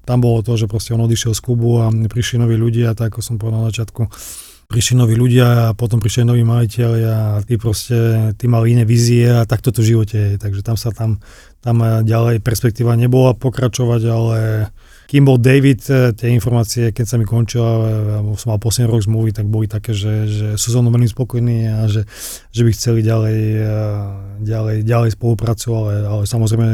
tam bolo to, že proste on odišiel z klubu a prišli noví ľudia, tak ako som povedal na začiatku, prišli noví ľudia a potom prišli noví majiteľi a tí proste, tí mali iné vízie a takto to v živote je. Takže tam sa tam, tam ďalej perspektíva nebola pokračovať, ale kým bol David, eh, tie informácie, keď sa mi končila, alebo som mal posledný rok zmluvy, tak boli také, že, že sú so mnou veľmi spokojní a že, že by chceli ďalej, eh, ďalej, ďalej spolupracovať, ale, ale samozrejme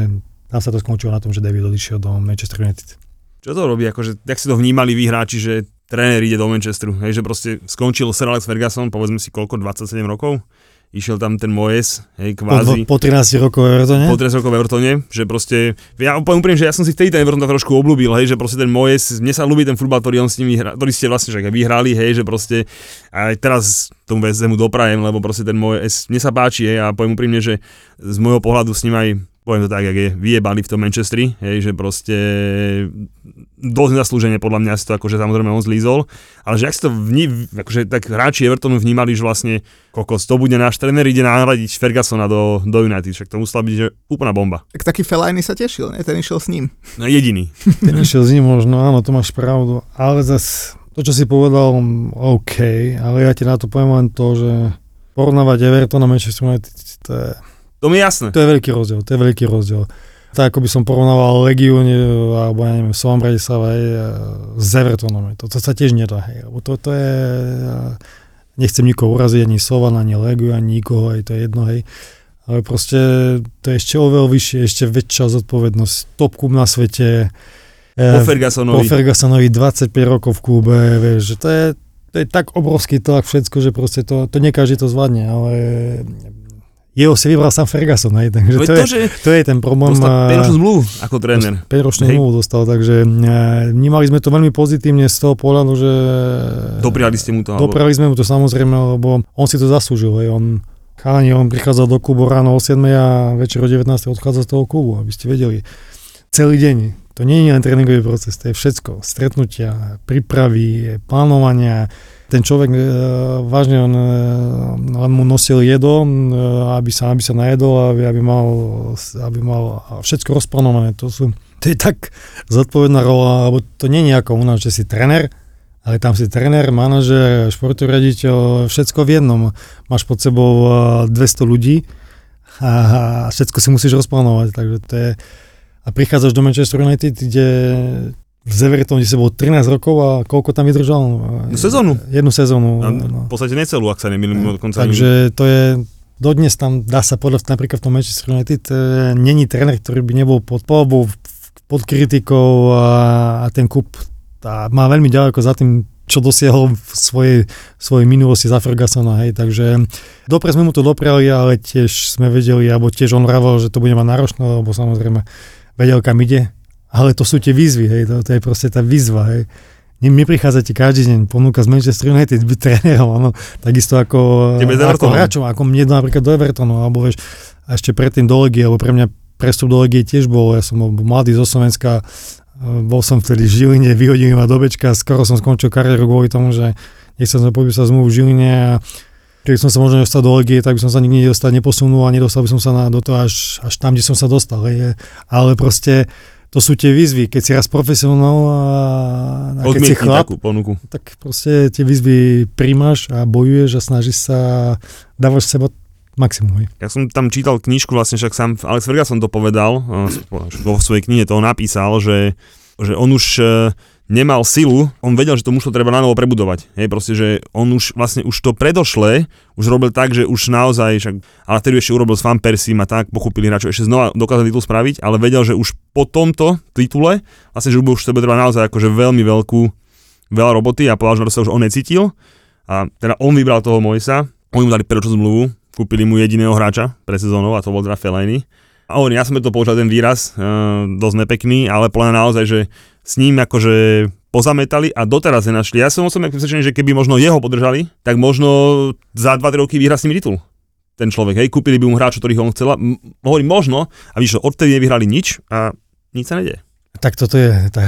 tam sa to skončilo na tom, že David odišiel do Manchester United. Čo to robí? Akože, jak si to vnímali vy hráči, že tréner ide do Manchesteru, hej, že proste skončil Sir Alex Ferguson, povedzme si koľko, 27 rokov, išiel tam ten Moyes, hej, Po, kvázi. po 13 rokov v Evertone? po 13 rokov v Evertone, že proste, ja poviem úprimne, že ja som si vtedy ten Everton trošku obľúbil, hej, že proste ten Moyes, mne sa ľúbi ten futbal, ktorý on s nimi hra, ktorý ste vlastne že aj vyhrali, hej, že proste aj teraz tomu West Hamu doprajem, lebo proste ten Moyes, mne sa páči, hej, a poviem úprimne, že z môjho pohľadu s ním aj poviem to tak, jak je, vyjebali v tom Manchesteri, hej, že proste dosť zaslúžene podľa mňa si to akože samozrejme on zlízol, ale že ak si to vní, akože tak hráči Evertonu vnímali, že vlastne kokos, to bude náš tréner, ide nahradiť Fergusona do, do United, však to musela byť že úplná bomba. Tak taký Fellaini sa tešil, ne? ten išiel s ním. No jediný. *laughs* Ten išiel s ním možno, áno, to máš pravdu, ale zas to, čo si povedal, OK, ale ja ti na to poviem len to, že porovnávať Everton a Manchester United, to je, To mi je jasné. to je veľký rozdiel, to je veľký rozdiel. Tak ako by som porovnával Legiu, ne, alebo ja neviem, Slovan Bratislava hej, s Evertonom, to, to sa tiež nedá, hej, lebo to, to je, nechcem nikoho uraziť, ani Slovan, ani Legiu, ani nikoho, hej, to je jedno, hej. Ale proste to je ešte oveľa vyššie, ešte väčšia zodpovednosť. Top klub na svete, Po eh, po Fergusonovi. Fergusonovi 25 rokov v klube, vieš, že to je, to je tak obrovský tlak všetko, že proste to, to nie každý to zvládne, ale jeho si vybral sám Ferguson, hej, takže to, to, je, to je ten problém. dostal a- 5 zmluvu ako tréner. 5 ročnú Hej. zmluvu dostal, takže e, vnímali sme to veľmi pozitívne z toho pohľadu, že Dopriali ste mu to. alebo- doprali sme mu to samozrejme, lebo on si to zaslúžil, hej, on Chalani, on prichádzal do klubu ráno o 7 a večer o 19 odchádza z toho klubu, aby ste vedeli. Celý deň. To nie je len tréningový proces, to je všetko. Stretnutia, prípravy, plánovania. Ten človek, e, vážne, on e, len mu nosil jedlo, e, aby sa, aby sa najedol, aby, aby, mal, aby mal všetko rozplánované. To, sú, to je tak zodpovedná rola, lebo to nie je ako u nás, že si trener, ale tam si trener, manažer, športový riaditeľ, všetko v jednom. Máš pod sebou e, 200 ľudí a všetko si musíš rozplánovať, takže to je... A prichádzaš do Manchester United, kde z Everton, kde si bol 13 rokov a koľko tam vydržal? Jednu sezónu. Jednu sezónu. A no. v podstate necelú, ak sa nemýlim, dokonca ani- Takže to je, dodnes tam dá sa povedať napríklad v tom Manchester United, e, není tréner, ktorý by nebol pod palbou, pod kritikou a, a ten kup a má veľmi ďaleko za tým, čo dosiahol v svojej, svojej minulosti za Fergusona, hej, takže dopre sme mu to dopriali, ale tiež sme vedeli, alebo tiež on vravel, že to bude mať náročné, lebo samozrejme vedel, kam ide, ale to sú tie výzvy, hej, to, to je proste tá výzva, hej. Ne- Neprichádza ti každý deň ponúka z Manchester United byť trénerom, áno, takisto ako, ako hráčom, ako mne napríklad do Evertonu, alebo vieš, a ešte predtým do Legie, lebo pre mňa prestup do Legie tiež bol, ja som bol mladý zo Slovenska, e, bol som vtedy v Žiline, vyhodili ma do Bečka, skoro som skončil kariéru kvôli tomu, že nechcel som podpísať zmluvu v Žiline a keby som sa možno dostal do legie, tak by som sa nikdy nedostal, neposunul a nedostal by som sa na, do toho až, až tam, kde som sa dostal. Hej. Ale proste to sú tie výzvy. Keď si raz profesionál a, a keď si chlap, takú ponuku. tak proste tie výzvy príjmaš a bojuješ a snažíš sa, dávaš seba maximum. Hej. Ja som tam čítal knižku, vlastne však sám Alex Ferguson to povedal, eh, vo svojej knihe to napísal, že, že on už eh, nemal silu, on vedel, že to mužstvo treba na novo prebudovať. Hej, proste, že on už vlastne už to predošle, už robil tak, že už naozaj, však, ale vtedy ešte urobil s Van Persiem a tak, pochopili hráčov, ešte znova dokázal titul spraviť, ale vedel, že už po tomto titule, vlastne, že už sebe treba naozaj akože veľmi veľkú, veľa roboty a povedal, že sa už on necítil. A teda on vybral toho Mojsa, oni mu dali preročnú zmluvu, kúpili mu jediného hráča pre sezónou a to bol teda Fellaini. A hovorím, ja som to použil ten výraz, e, dosť nepekný, ale podľa naozaj, že s ním akože pozametali a doteraz nenašli. Ja som osobne presvedčený, že keby možno jeho podržali, tak možno za 2-3 roky vyhrá s ním titul. Ten človek, hej, kúpili by mu hráča, ktorých on chcela. M- hovorím možno, a vyšlo, odtedy nevyhrali nič a nič sa nedie. Tak toto je, tá,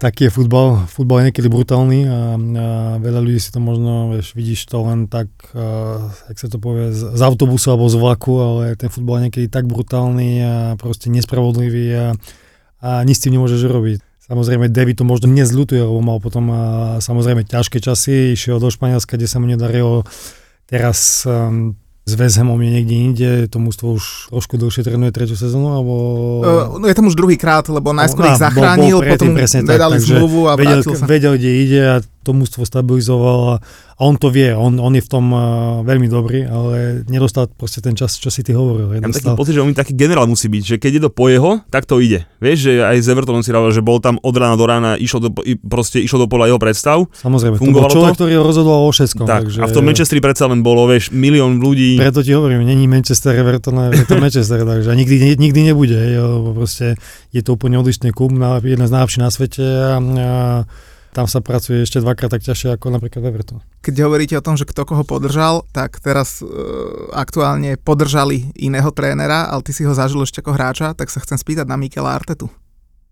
taký je futbal. Futbal je niekedy brutálny a, a veľa ľudí si to možno, vieš, vidíš to len tak, a, jak sa to povie, z, z autobusu alebo z vlaku, ale ten futbal je niekedy tak brutálny a proste nespravodlivý a, a nič s tým nemôžeš robiť. Samozrejme, David to možno nezľutuje, lebo mal potom samozrejme ťažké časy, išiel do Španielska, kde sa mu nedarilo. Teraz um, s Vezhemom je niekde inde, to mužstvo už trošku dlhšie trénuje tretiu sezónu, alebo... Uh, no je tam už druhýkrát, lebo najskôr no, ich zachránil, bol, bol predtým, potom vedali zmluvu a vedel, sa. vedel, kde ide a to mužstvo stabilizoval a a on to vie, on, on je v tom uh, veľmi dobrý, ale nedostal proste ten čas, čo si ty hovoril. Ja mám taký pocit, že on taký generál musí byť, že keď je to po jeho, tak to ide. Vieš, že aj z Evertonom si rával, že bol tam od rána do rána, išlo do, proste išlo do pola jeho predstav. Samozrejme, Fungovalo to bol človek, to? ktorý rozhodoval o všetkom. Tak, takže... a v tom Manchesteri predsa len bolo, vieš, milión ľudí. Preto ti hovorím, není Manchester Everton, je to *laughs* Manchester, takže nikdy, nikdy nebude, lebo proste je to úplne odlišný klub, jedna z najlepších na svete a, a tam sa pracuje ešte dvakrát tak ťažšie ako napríklad Everton. Keď hovoríte o tom, že kto koho podržal, tak teraz e, aktuálne podržali iného trénera, ale ty si ho zažil ešte ako hráča, tak sa chcem spýtať na Mikela Artetu.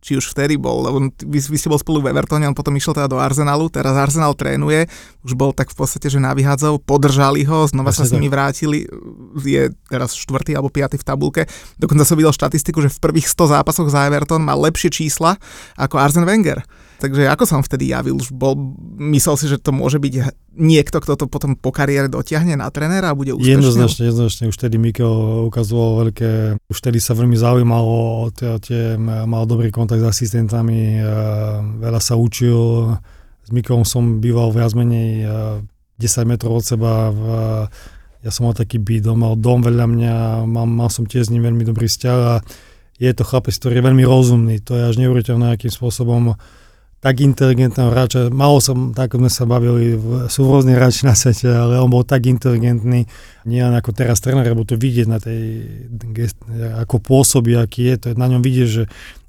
Či už vtedy bol, lebo vy, vy ste bol spolu v Evertone, on potom išiel teda do Arsenalu, teraz Arsenal trénuje, už bol tak v podstate, že na vyhádzov, podržali ho, znova Asi sa s nimi vrátili, je teraz štvrtý alebo piatý v tabulke. Dokonca som videl štatistiku, že v prvých 100 zápasoch za Everton má lepšie čísla ako Arsen Wenger. Takže ako som vtedy javil, už bol, myslel si, že to môže byť niekto, kto to potom po kariére dotiahne na trénera a bude úspešný? Jednoznačne, jednoznačne. Už vtedy Mikel ukazoval veľké, už vtedy sa veľmi zaujímalo tie, mal dobrý kontakt s asistentami, veľa sa učil. S Mikelom som býval viac menej 10 metrov od seba v, ja som mal taký byt, mal dom veľa mňa, mal, mal som tiež s ním veľmi dobrý vzťah a je to chlapec, ktorý je veľmi rozumný. To je až neuveriteľné, akým spôsobom tak inteligentného hráča. Malo som, tak sme sa bavili, sú rôzne hráči na svete, ale on bol tak inteligentný, nie len ako teraz tréner, lebo to vidieť na tej, ako pôsobí, aký je, to na ňom vidieť, že,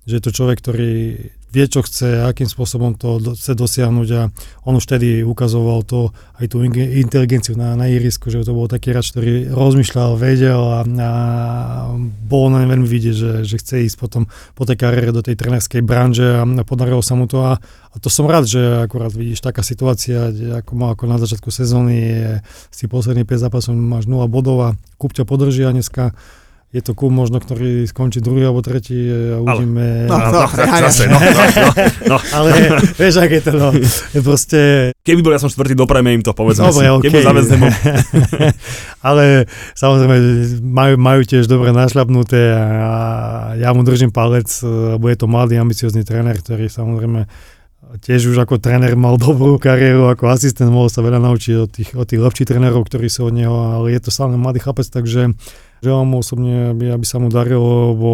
že je to človek, ktorý vie, čo chce, akým spôsobom to chce dosiahnuť a on už tedy ukazoval to, aj tú inteligenciu na, na irisku, že to bol taký hráč, ktorý rozmýšľal, vedel a, a bolo na veľmi vidieť, že, že chce ísť potom po tej kariére do tej trenerskej branže a, a podarilo sa mu to a, a to som rád, že akurát vidíš taká situácia, ako ako na začiatku sezóny, je, si posledný 5 zápasov máš 0 bodov a Kupťa podrží a dneska je to klub možno, ktorý skončí druhý alebo tretí a uvidíme. Ale, no, no, no, zase, no, no, no, no. *laughs* Ale vieš, aké to no. Je proste... Keby bol ja som štvrtý, doprajme im to, povedzme Dobre, si. Okay. Keby zavezne *laughs* Ale samozrejme, majú, majú tiež dobre našľapnuté a ja mu držím palec, lebo je to mladý, ambiciozný tréner, ktorý samozrejme tiež už ako tréner mal *laughs* dobrú kariéru, ako asistent mohol sa veľa naučiť od tých, od tých lepších trénerov, ktorí sú od neho, ale je to stále mladý chlapec, takže Želám mu osobne, aby, aby sa mu darilo, lebo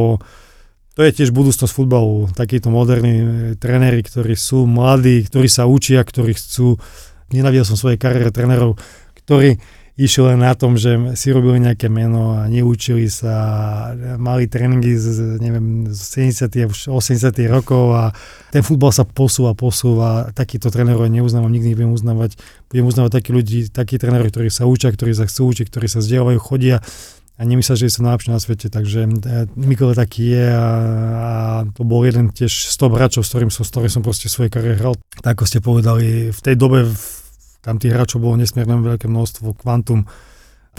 to je tiež budúcnosť futbalu. Takíto moderní eh, tréneri, ktorí sú mladí, ktorí sa učia, ktorí chcú. Nenavidel som svojej kariére trénerov, ktorí išli len na tom, že si robili nejaké meno a neučili sa, mali tréningy z, neviem, z 70. 80. rokov a ten futbal sa posúva, posúva. Takýto trénerov neuznávam, nikdy nebudem uznávať. Budem uznávať takí ľudí, takí tréneri, ktorí sa učia, ktorí sa chcú učiť, ktorí sa vzdelávajú, chodia a nemyslel, že sú najlepší na svete, takže e, Mikole taký je a, a to bol jeden tiež z toho hráčov, s ktorým som, s ktorým som proste svojej kariére hral. Tak ako ste povedali, v tej dobe v, tam tých hráčov bolo nesmierne veľké množstvo, kvantum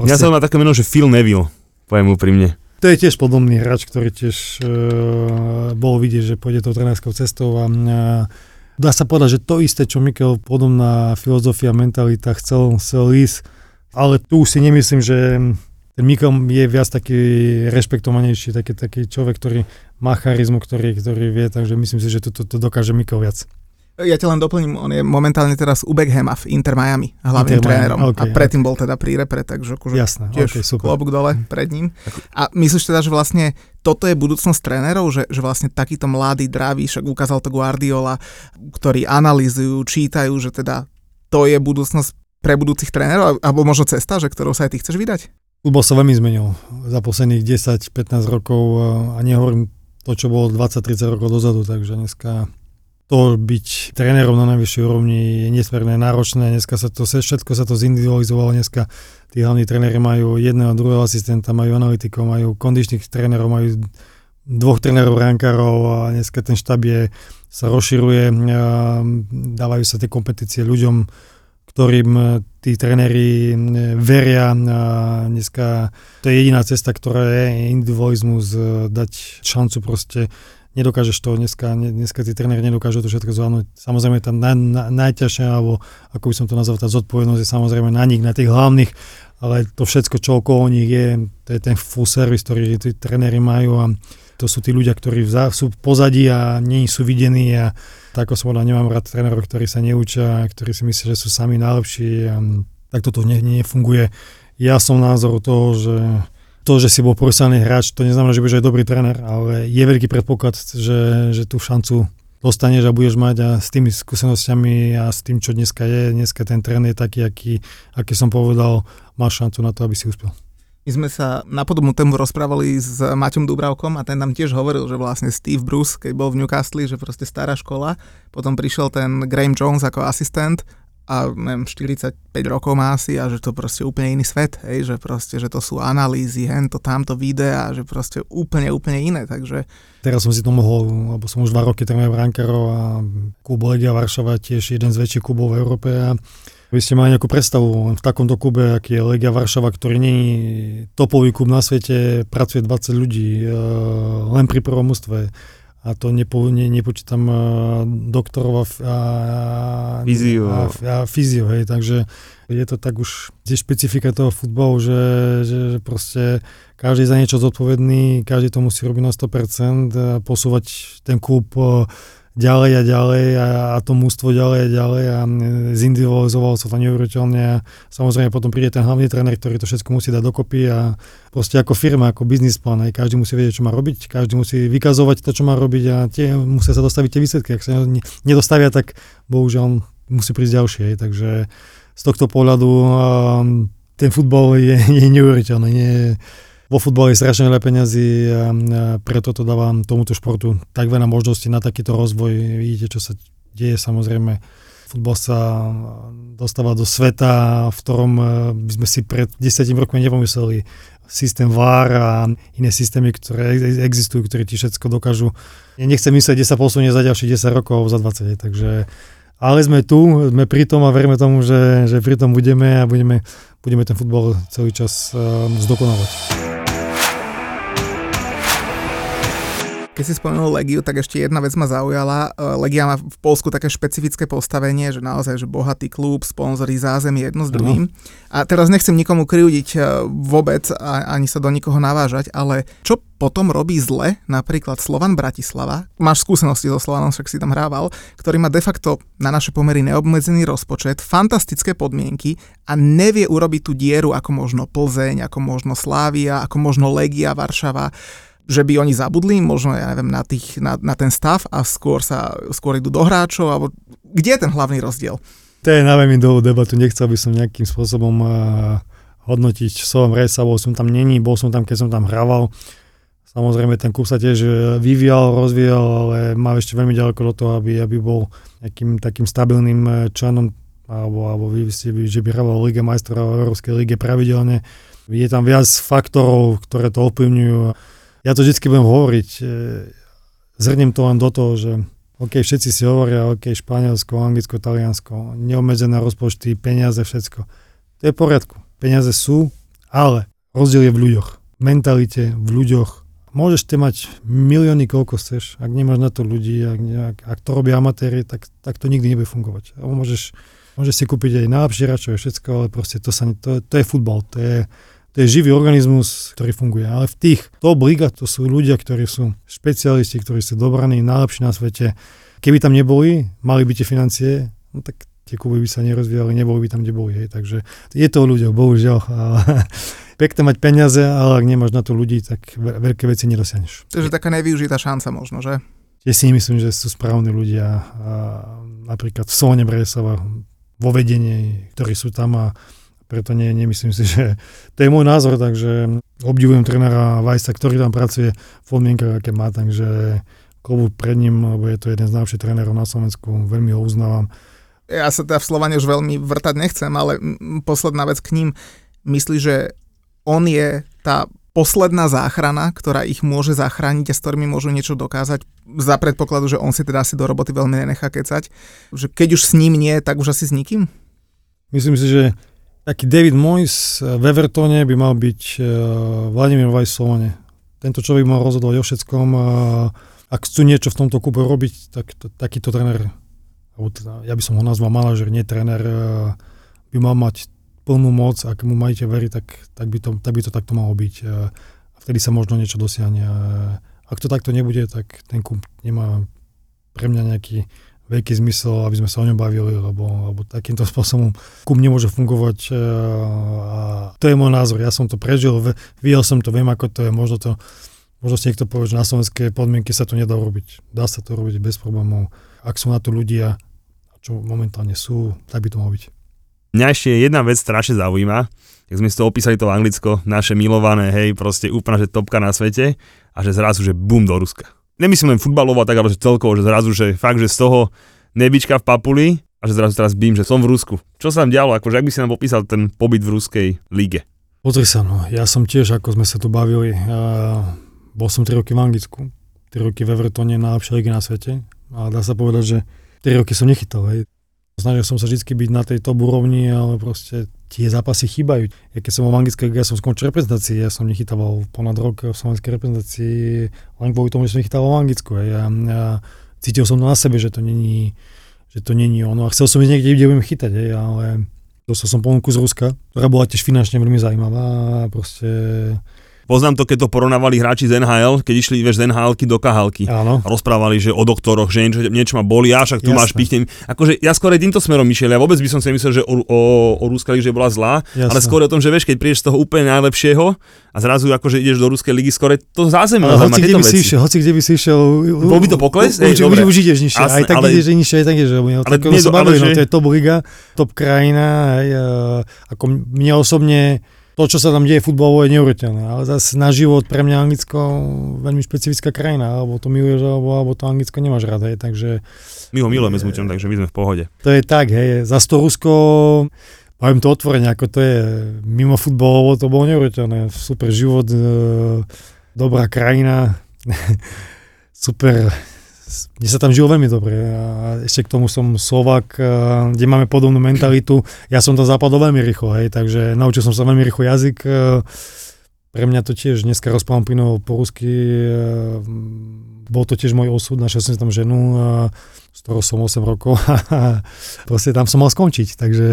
Ja som má také meno, že Phil Neville, poviem úprimne. To je tiež podobný hráč, ktorý tiež e, bol vidieť, že pôjde tou trenerskou cestou a e, dá sa povedať, že to isté, čo Mikel, podobná filozofia, mentalita chcel, chcel ísť, ale tu si nemyslím, že ten Mikel je viac taký rešpektovanejší, taký, taký človek, ktorý má charizmu, ktorý, ktorý vie, takže myslím si, že to, to, to dokáže Mikel viac. Ja ťa len doplním, on je momentálne teraz u Beckhama v Inter Miami, hlavným Inter trénerom. okay, a predtým bol teda pri repre, takže akože Jasné, tiež okay, super. klobúk dole pred ním. A myslíš teda, že vlastne toto je budúcnosť trénerov, že, že vlastne takýto mladý, dravý, však ukázal to Guardiola, ktorí analýzujú, čítajú, že teda to je budúcnosť pre budúcich trénerov, alebo možno cesta, že ktorou sa aj ty chceš vydať? Futbol sa veľmi zmenil za posledných 10-15 rokov a nehovorím to, čo bolo 20-30 rokov dozadu, takže dneska to byť trénerom na najvyššej úrovni je nesmierne náročné. Dneska sa to, všetko sa to zindividualizovalo. Dneska tí hlavní tréneri majú jedného, druhého asistenta, majú analytikov, majú kondičných trénerov, majú dvoch trénerov, rankárov a dneska ten štab je, sa rozširuje, dávajú sa tie kompetície ľuďom, ktorým tí tréneri veria. Dneska to je jediná cesta, ktorá je individualizmus, dať šancu proste nedokážeš to dneska, dneska tí tréneri nedokážu to všetko zvládnuť. Samozrejme tá na, na, najťažšia, alebo ako by som to nazval, tá zodpovednosť je samozrejme na nich, na tých hlavných, ale to všetko, čo okolo nich je, to je ten full service, ktorý tí tréneri majú a to sú tí ľudia, ktorí sú v pozadí a nie sú videní a tak ako som povedal, nemám rád trénerov, ktorí sa neučia, ktorí si myslia, že sú sami najlepší a tak toto ne, nefunguje. Ja som názoru toho, že to, že si bol profesionálny hráč, to neznamená, že budeš aj dobrý tréner, ale je veľký predpoklad, že, že tú šancu dostaneš a budeš mať a s tými skúsenosťami a s tým, čo dneska je, dneska ten tréner je taký, aký, aký som povedal, máš šancu na to, aby si uspel. My sme sa na podobnú tému rozprávali s Maťom Dubravkom a ten nám tiež hovoril, že vlastne Steve Bruce, keď bol v Newcastle, že proste stará škola, potom prišiel ten Graham Jones ako asistent a neviem, 45 rokov má asi a že to proste úplne iný svet, hej, že proste, že to sú analýzy, hento, tamto videá, že proste úplne, úplne iné, takže... Teraz som si to mohol, lebo som už dva roky trénujem Rankerov a klub Legia Varšava tiež jeden z väčších klubov v Európe a vy ste mali nejakú predstavu v takomto klube, aký je Legia Varšava, ktorý je topový klub na svete, pracuje 20 ľudí, e, len pri prvom ústve a to nepo, ne, nepočítam uh, doktorov a, a, Fyzio. a, a fyzio, hej, takže je to tak už tie špecifika toho futbalu, že, že, že proste každý za niečo zodpovedný, každý to musí robiť na 100%, a posúvať ten klub uh, ďalej a ďalej a, a to mústvo ďalej a ďalej a zindividualizovalo sa to neuveriteľne a samozrejme potom príde ten hlavný tréner, ktorý to všetko musí dať dokopy a proste ako firma, ako biznis plán, aj každý musí vedieť, čo má robiť, každý musí vykazovať to, čo má robiť a tie musia sa dostaviť tie výsledky, ak sa nedostavia, tak bohužiaľ musí prísť ďalšie, takže z tohto pohľadu ten futbal je, je neuveriteľný, nie vo futbale je strašne veľa peňazí preto to dávam tomuto športu tak veľa možností na takýto rozvoj. Vidíte, čo sa deje samozrejme. Futbol sa dostáva do sveta, v ktorom e, by sme si pred 10 rokmi nepomysleli systém VAR a iné systémy, ktoré existujú, ktoré ti všetko dokážu. Ja nechcem myslieť, kde sa posunie za ďalších 10 rokov, za 20, takže ale sme tu, sme pri tom a veríme tomu, že, že pri tom budeme a budeme, budeme ten futbol celý čas uh, zdokonávať. Keď si spomenul Legiu, tak ešte jedna vec ma zaujala. E, Legia má v Polsku také špecifické postavenie, že naozaj, že bohatý klub, sponzorí zázemie jedno s druhým. A teraz nechcem nikomu kryúdiť e, vôbec a ani sa do nikoho navážať, ale čo potom robí zle napríklad Slovan Bratislava, máš skúsenosti so Slovanom, však si tam hrával, ktorý má de facto na naše pomery neobmedzený rozpočet, fantastické podmienky a nevie urobiť tú dieru ako možno Plzeň, ako možno Slávia, ako možno Legia Varšava že by oni zabudli možno, ja neviem, na, tých, na, na ten stav a skôr sa skôr idú do hráčov, alebo kde je ten hlavný rozdiel? To je na veľmi dlhú debatu, nechcel by som nejakým spôsobom uh, hodnotiť, som rejsa, bol som tam není, bol som tam, keď som tam hrával. Samozrejme, ten klub sa tiež e, vyvíjal, rozvíjal, ale má ešte veľmi ďaleko do toho, aby, aby bol nejakým takým stabilným e, členom alebo, alebo že by hrával Liga majstrov Európskej lige pravidelne. Je tam viac faktorov, ktoré to ovplyvňujú ja to vždy budem hovoriť, e, zhrnem to len do toho, že OK, všetci si hovoria, OK, Španielsko, Anglicko, Taliansko, neobmedzené rozpočty, peniaze, všetko. To je v poriadku. Peniaze sú, Ale rozdiel je v ľuďoch. V mentalite, v ľuďoch. Môžeš te mať milióny, koľko chceš. Ak nemáš na to ľudí, ak, ak, ak to robia amatéri, tak, tak to nikdy nebude fungovať. A môžeš, môžeš si kúpiť aj najlepšie hráčov, všetko, ale proste to, sa, to, to je futbal. To je, to je živý organizmus, ktorý funguje. Ale v tých top liga to sú ľudia, ktorí sú špecialisti, ktorí sú dobraní, najlepší na svete. Keby tam neboli, mali by tie financie, no tak tie kluby by sa nerozvíjali, neboli by tam, kde boli. Hej. Takže je to o ľuďoch, bohužiaľ. *laughs* pekné mať peniaze, ale ak nemáš na to ľudí, tak veľké veci nedosiahneš. Je taká nevyužitá šanca možno, že? Ja si myslím, že sú správni ľudia. A napríklad v Solne Bresova vo vedení, ktorí sú tam a preto nie, nemyslím si, že to je môj názor, takže obdivujem trénera Vajsa, ktorý tam pracuje v podmienkach, aké má, takže klubu pred ním, lebo je to jeden z najlepších trénerov na Slovensku, veľmi ho uznávam. Ja sa teda v Slovane už veľmi vrtať nechcem, ale posledná vec k ním. Myslí, že on je tá posledná záchrana, ktorá ich môže zachrániť a s ktorými môžu niečo dokázať za predpokladu, že on si teda asi do roboty veľmi nenechá kecať. Že keď už s ním nie, tak už asi s nikým? Myslím si, že taký David Moyes v Evertone by mal byť uh, Vladimír Vajsovane. Tento človek mal rozhodovať o všetkom. Uh, ak chcú niečo v tomto kúpe robiť, tak to, takýto tréner, ja by som ho nazval manažer, nie tréner, uh, by mal mať plnú moc, ak mu majte veriť, tak, tak, by to, tak by to takto malo byť. A vtedy sa možno niečo dosiahne. Ak to takto nebude, tak ten kúp nemá pre mňa nejaký veľký zmysel, aby sme sa o ňom bavili, lebo, lebo takýmto *laughs* spôsobom kúp nemôže fungovať. A to je môj názor. Ja som to prežil, videl som to, viem, ako to je. Možno to Možno si niekto povie, že na slovenské podmienky sa to nedá robiť. Dá sa to robiť bez problémov. Ak sú na to ľudia, čo momentálne sú, tak by to malo byť. Mňa ešte jedna vec strašne zaujíma, jak sme si to opísali to Anglicko, naše milované, hej, proste úplne, že topka na svete a že zrazu, že bum do Ruska. Nemyslím len futbalovo, tak ale že celkovo, že zrazu, že fakt, že z toho nebička v Papuli a že zrazu teraz bím, že som v Rusku. Čo sa tam dialo, akože ak by si nám popísal ten pobyt v ruskej lige? Pozri sa, no, ja som tiež, ako sme sa tu bavili, uh, bol som 3 roky v Anglicku, 3 roky v Evertone, najlepšej ligy na svete a dá sa povedať, že 3 roky som nechytal, hej. Snažil som sa vždy byť na tej top úrovni, ale proste tie zápasy chýbajú. Ja keď som v anglickej ja som skončil reprezentácii, ja som nechytával ponad rok v slovenskej reprezentácii len kvôli tomu, že som nechytával v Anglicku. Ja, ja cítil som to na sebe, že to není, že to není ono. A chcel som ísť niekde, kde budem chytať, hej, ale dostal som ponuku z Ruska, ktorá bola tiež finančne veľmi zaujímavá a proste Poznám to, keď to porovnávali hráči z NHL, keď išli vieš, z nhl do kahalky. Áno. Rozprávali, že o doktoroch, že niečo, niečo ma boli, a však tu Jasne. máš pichnem. Akože ja skôr aj týmto smerom išiel, ja vôbec by som si myslel, že o, o, o Ruska že bola zlá, Jasne. ale skôr o tom, že vieš, keď prídeš z toho úplne najlepšieho a zrazu akože ideš do Ruskej ligy, skôr to zázemie. Ale hoci kde, by si išiel, hoci kde by si išiel, bol by to pokles? Už, už, už ideš nižšie, aj tak ale, ideš nižšie, aj tak ideš. Ale, tak, nie, ale, no, to je top liga, top krajina, aj, ako mne osobne to, čo sa tam deje futbalovo, je neuveriteľné. Ale zase na život pre mňa Anglicko veľmi špecifická krajina, alebo to miluješ, alebo, alebo to Anglicko nemáš rád, hej, takže... My ho milujeme s Muťom, takže my sme v pohode. To je tak, hej, za to Rusko, poviem to otvorene, ako to je, mimo futbalovo to bolo neuveriteľné, super život, e, dobrá krajina, *laughs* super mne sa tam žilo veľmi dobre a ešte k tomu som Slovak, kde máme podobnú mentalitu. Ja som tam zapadol veľmi rýchlo, hej, takže naučil som sa veľmi rýchlo jazyk. Pre mňa to tiež, dneska rozprávam plynovo po rusky, bol to tiež môj osud, našiel som tam ženu, z ktorou som 8 rokov a *laughs* proste tam som mal skončiť, takže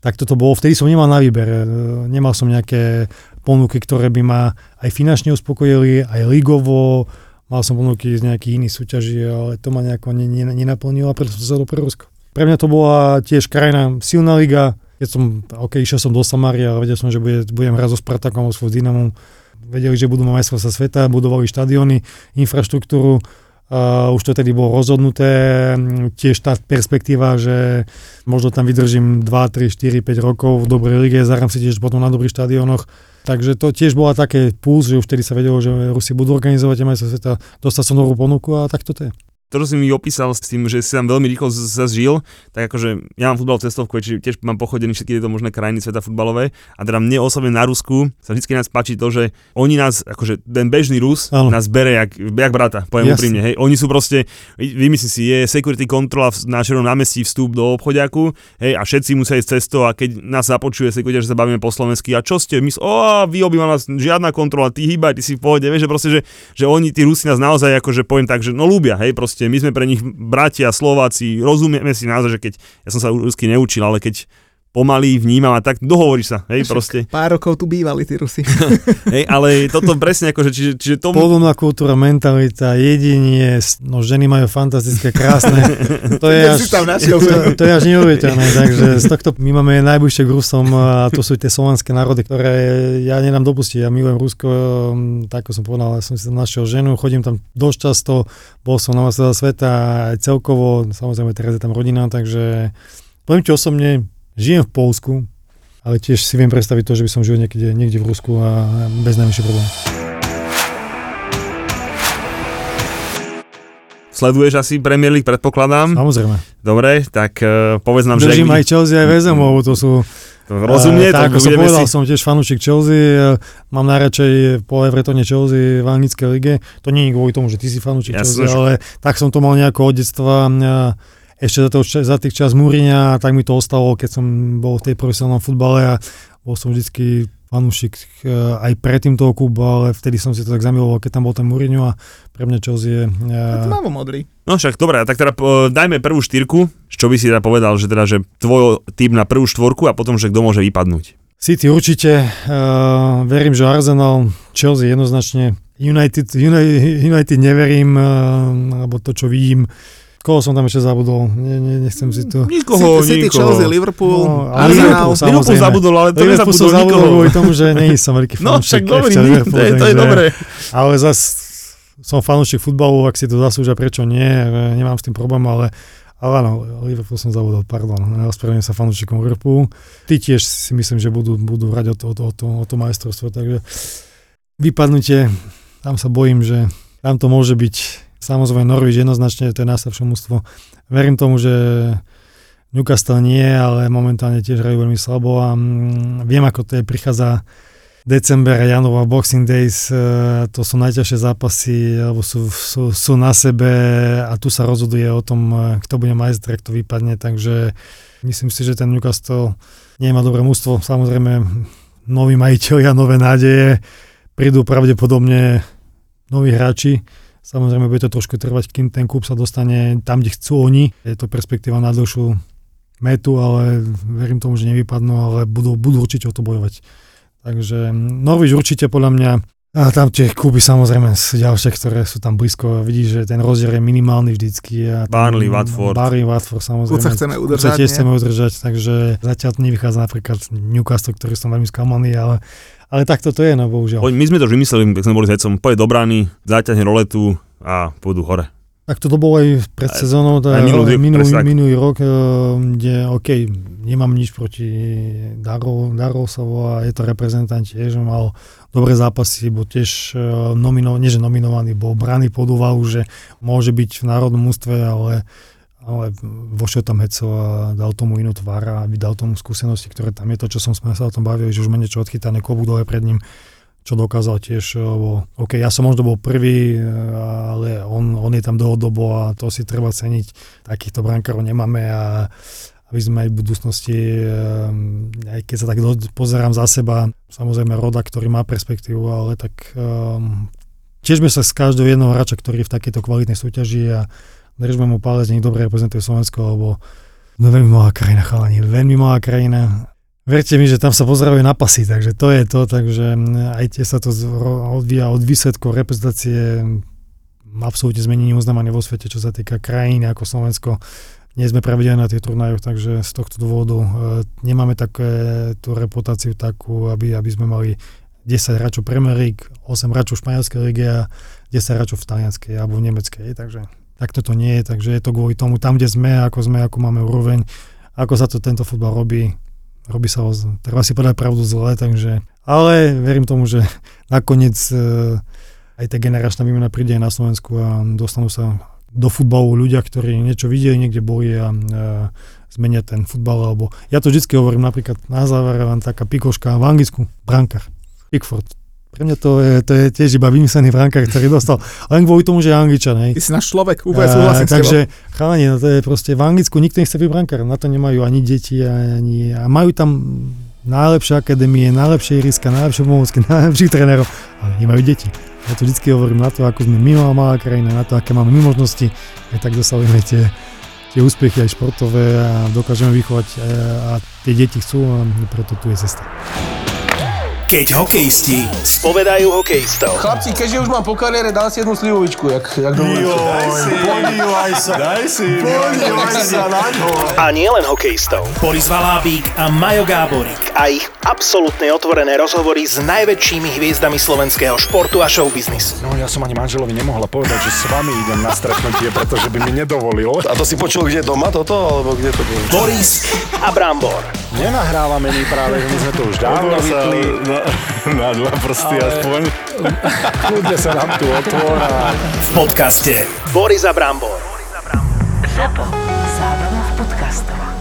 tak toto bolo, vtedy som nemal na výber, nemal som nejaké ponuky, ktoré by ma aj finančne uspokojili, aj ligovo, Mal som ponuky z nejakých iných súťaží, ale to ma nejako nenaplnilo a preto som sa do pre Rusko. Pre mňa to bola tiež krajina, silná liga. Keď som, ok, išiel som do Samária a vedel som, že bude, budem hrať so Spartakom, so Dynamom. Vedeli, že budú mať majstrovstvá sveta, budovali štadióny, infraštruktúru. Uh, už to tedy bolo rozhodnuté, tiež tá perspektíva, že možno tam vydržím 2, 3, 4, 5 rokov v dobrej lige, zahrám si tiež potom na dobrých štadiónoch Takže to tiež bola také puls, že už vtedy sa vedelo, že Rusi budú organizovať majstrovstvá sveta, dostať som novú ponuku a tak to je. To, čo si mi opísal s tým, že si tam veľmi rýchlo sa zžil, tak akože ja mám futbal cestovku, čiže tiež mám pochodený všetky tieto možné krajiny sveta futbalové a teda mne osobne na Rusku sa vždy nás páči to, že oni nás, akože ten bežný Rus ano. nás bere jak, jak brata, poviem Jasne. úprimne, hej. Oni sú proste, vymyslí si, je security kontrola na červenom námestí vstup do obchodiaku, hej, a všetci musia ísť cestou a keď nás započuje security, že sa bavíme po slovensky, a čo ste, my, o, vy obýva nás žiadna kontrola, ty hýbaj, ty si v pohode, vieš, že proste, že, že oni, tí Rusi nás naozaj akože poviem tak, že no ľúbia, hej, proste my sme pre nich bratia Slováci, rozumieme si naozaj, že keď, ja som sa rusky neučil, ale keď pomaly vnímam a tak dohovoríš sa, hej, Však proste. Pár rokov tu bývali tí Rusi. *laughs* hej, ale toto presne akože, čiže, čiže to... Podobná kultúra, mentalita, jedenie, no ženy majú fantastické, krásne. *laughs* To je, až, to, to je až neuveriteľné, takže z tohto my máme najbližšie k Rusom a to sú tie slovanské národy, ktoré ja nedám dopustiť. Ja milujem Rusko, tak ako som povedal, ja som si tam našiel ženu, chodím tam dosť často, bol som na sveta aj celkovo, samozrejme teraz je tam rodina, takže poviem ti osobne, žijem v Polsku, ale tiež si viem predstaviť to, že by som žil niekde, niekde v Rusku a bez najmenšie problém. Sleduješ asi Premier League, predpokladám? Samozrejme. Dobre, tak uh, povedz nám, Držím že... Držím aj Chelsea, aj Vezem, lebo to sú... Rozumie, uh, tak, ako som povedal, si... som tiež fanúšik Chelsea, mám najradšej po Evertone Chelsea v anglickej lige. To nie je kvôli tomu, že ty si fanúšik ja Chelsea, ale tak som to mal nejako od detstva. Uh, ešte za, to, za tých čas Múriňa, tak mi to ostalo, keď som bol v tej profesionálnom futbale a bol som vždycky fanúšik eh, aj predtým toho klubu, ale vtedy som si to tak zamiloval, keď tam bol ten Mourinho a pre mňa Chelsea je... Uh... Tmavo modrý. No však dobre, tak teda uh, dajme prvú štyrku, čo by si teda povedal, že teda, že tvoj tým na prvú štvorku a potom, že kto môže vypadnúť. City určite, uh, verím, že Arsenal, Chelsea jednoznačne, United, United, United neverím, uh, alebo to, čo vidím, Koho som tam ešte zabudol? Nie, nie, nechcem si to... Nikoho, City, nikoho. Chelsea, Liverpool, no, Arsenal. Liverpool, Liverpool zabudol, ale to Liverpool nezabudol som nikoho. kvôli tomu, že nie som veľký No však dobrý, to, je, to je dobré. Ale zas som fanúšik futbalu, ak si to zaslúžia, prečo nie, nemám s tým problém, ale ale áno, Liverpool som zabudol, pardon. Ospravedlňujem sa fanúšikom Liverpoolu. Ty tiež si myslím, že budú, budú hrať o to, o, to, o, to, o to majstrovstvo, takže vypadnutie, tam sa bojím, že tam to môže byť Samozrejme Norwich jednoznačne to je najslabšie mústvo. Verím tomu, že Newcastle nie, ale momentálne tiež hrajú veľmi slabo a mm, viem, ako to je, prichádza december, január, Boxing Days, e, to sú najťažšie zápasy, alebo sú, sú, sú na sebe a tu sa rozhoduje o tom, e, kto bude majster, kto vypadne, takže myslím si, že ten Newcastle nemá dobré mústvo. Samozrejme, noví majiteľia, nové nádeje, prídu pravdepodobne noví hráči, Samozrejme, bude to trošku trvať, kým ten klub sa dostane tam, kde chcú oni. Je to perspektíva na dlhšiu metu, ale verím tomu, že nevypadnú, ale budú, budú určite o to bojovať. Takže Norwich určite podľa mňa a tam tie kluby samozrejme ďalšie, ktoré sú tam blízko. Vidíš, že ten rozdiel je minimálny vždycky. A Barley, Watford. Barley, Watford samozrejme. sa chceme udržať. Sa tiež chceme udržať, takže zatiaľ nevychádza napríklad Newcastle, ktorý som veľmi sklamaný, ale ale tak to je, no bohužiaľ. My sme to už vymysleli, keď sme boli s Hecom, poje do brány, zaťahne roletu a pôjdu hore. Tak to bolo aj pred sezónou, teda minulý, minulý, minulý rok, eh, kde OK, nemám nič proti Darov, Darovsovo a je to reprezentant tiež, mal dobré zápasy, bol tiež eh, nominovaný, nie že nominovaný, bol braný pod úvahu, že môže byť v národnom ústve, ale ale vošiel tam Heco a dal tomu inú tvár a vydal tomu skúsenosti, ktoré tam je to, čo som sme sa o tom bavili, že už má niečo odchytané, klobúk pred ním, čo dokázal tiež, lebo OK, ja som možno bol prvý, ale on, on je tam dlhodobo a to si treba ceniť. Takýchto brankárov nemáme a aby sme aj v budúcnosti, ehm, aj keď sa tak pozerám za seba, samozrejme Roda, ktorý má perspektívu, ale tak um, sme sa z každého jedného hráča, ktorý je v takejto kvalitnej súťaži a držme mu palec, nech dobre reprezentuje Slovensko, lebo no veľmi malá krajina, chalani, veľmi malá krajina. Verte mi, že tam sa pozerajú na pasy, takže to je to, takže aj tie sa to odvíja od výsledkov reprezentácie absolútne zmenení uznávanie vo svete, čo sa týka krajiny ako Slovensko. Nie sme pravidelní na tých turnajoch, takže z tohto dôvodu e, nemáme také tú reputáciu takú, aby, aby sme mali 10 hráčov Premier League, 8 hráčov španielskej lige a 10 hráčov v talianskej alebo v nemeckej, takže tak toto nie je, takže je to kvôli tomu, tam, kde sme, ako sme, ako máme úroveň, ako sa to tento futbal robí, robí sa treba si povedať pravdu zle, takže, ale verím tomu, že nakoniec e, aj tá generačná výmena príde aj na Slovensku a dostanú sa do futbalu ľudia, ktorí niečo videli, niekde boli a e, zmenia ten futbal, alebo ja to vždy hovorím, napríklad na záver len taká pikoška v Anglicku, brankár, Pickford. Pre mňa to je, to je tiež iba vymyslený brankár, ktorý dostal, len kvôli tomu, že je Angličan, hej. Ty si náš človek, úplne súhlasím takže chalani, no to je proste v Anglicku nikto nechce byť brankár, na to nemajú ani deti, ani, a majú tam najlepšie akadémie, najlepšie iriska, najlepšie pomôcky, *laughs* najlepších trénerov, ale nemajú deti. Ja to vždy hovorím na to, ako sme my malá krajina, na to, aké máme my možnosti, aj tak dosahujeme tie, tie úspechy aj športové a dokážeme vychovať a, a tie deti chcú a preto tu je cesta. Keď hokejisti spovedajú hokejistov. Chlapci, keďže už mám po kariére, dám si jednu slivovičku, jak, jak dovolíte. Podívaj sa, daj si, podívaj sa na ňo. A nie len hokejistov. Boris Valábík a Majo Gáborík a ich absolútne otvorené rozhovory s najväčšími hviezdami slovenského športu a showbiznisu. No ja som ani manželovi nemohla povedať, že s vami idem na stretnutie, pretože by mi nedovolil. A to si počul kde doma toto, alebo kde to bolo? Boris a Brambor. Nenahrávame my práve, že my sme to už dávno vypli. Na, *laughs* na dva prsty Ale- aspoň. Kľudne sa nám tu otvor a V podcaste Boris a Brambor. ZAPO. Zábrná v podcastovách.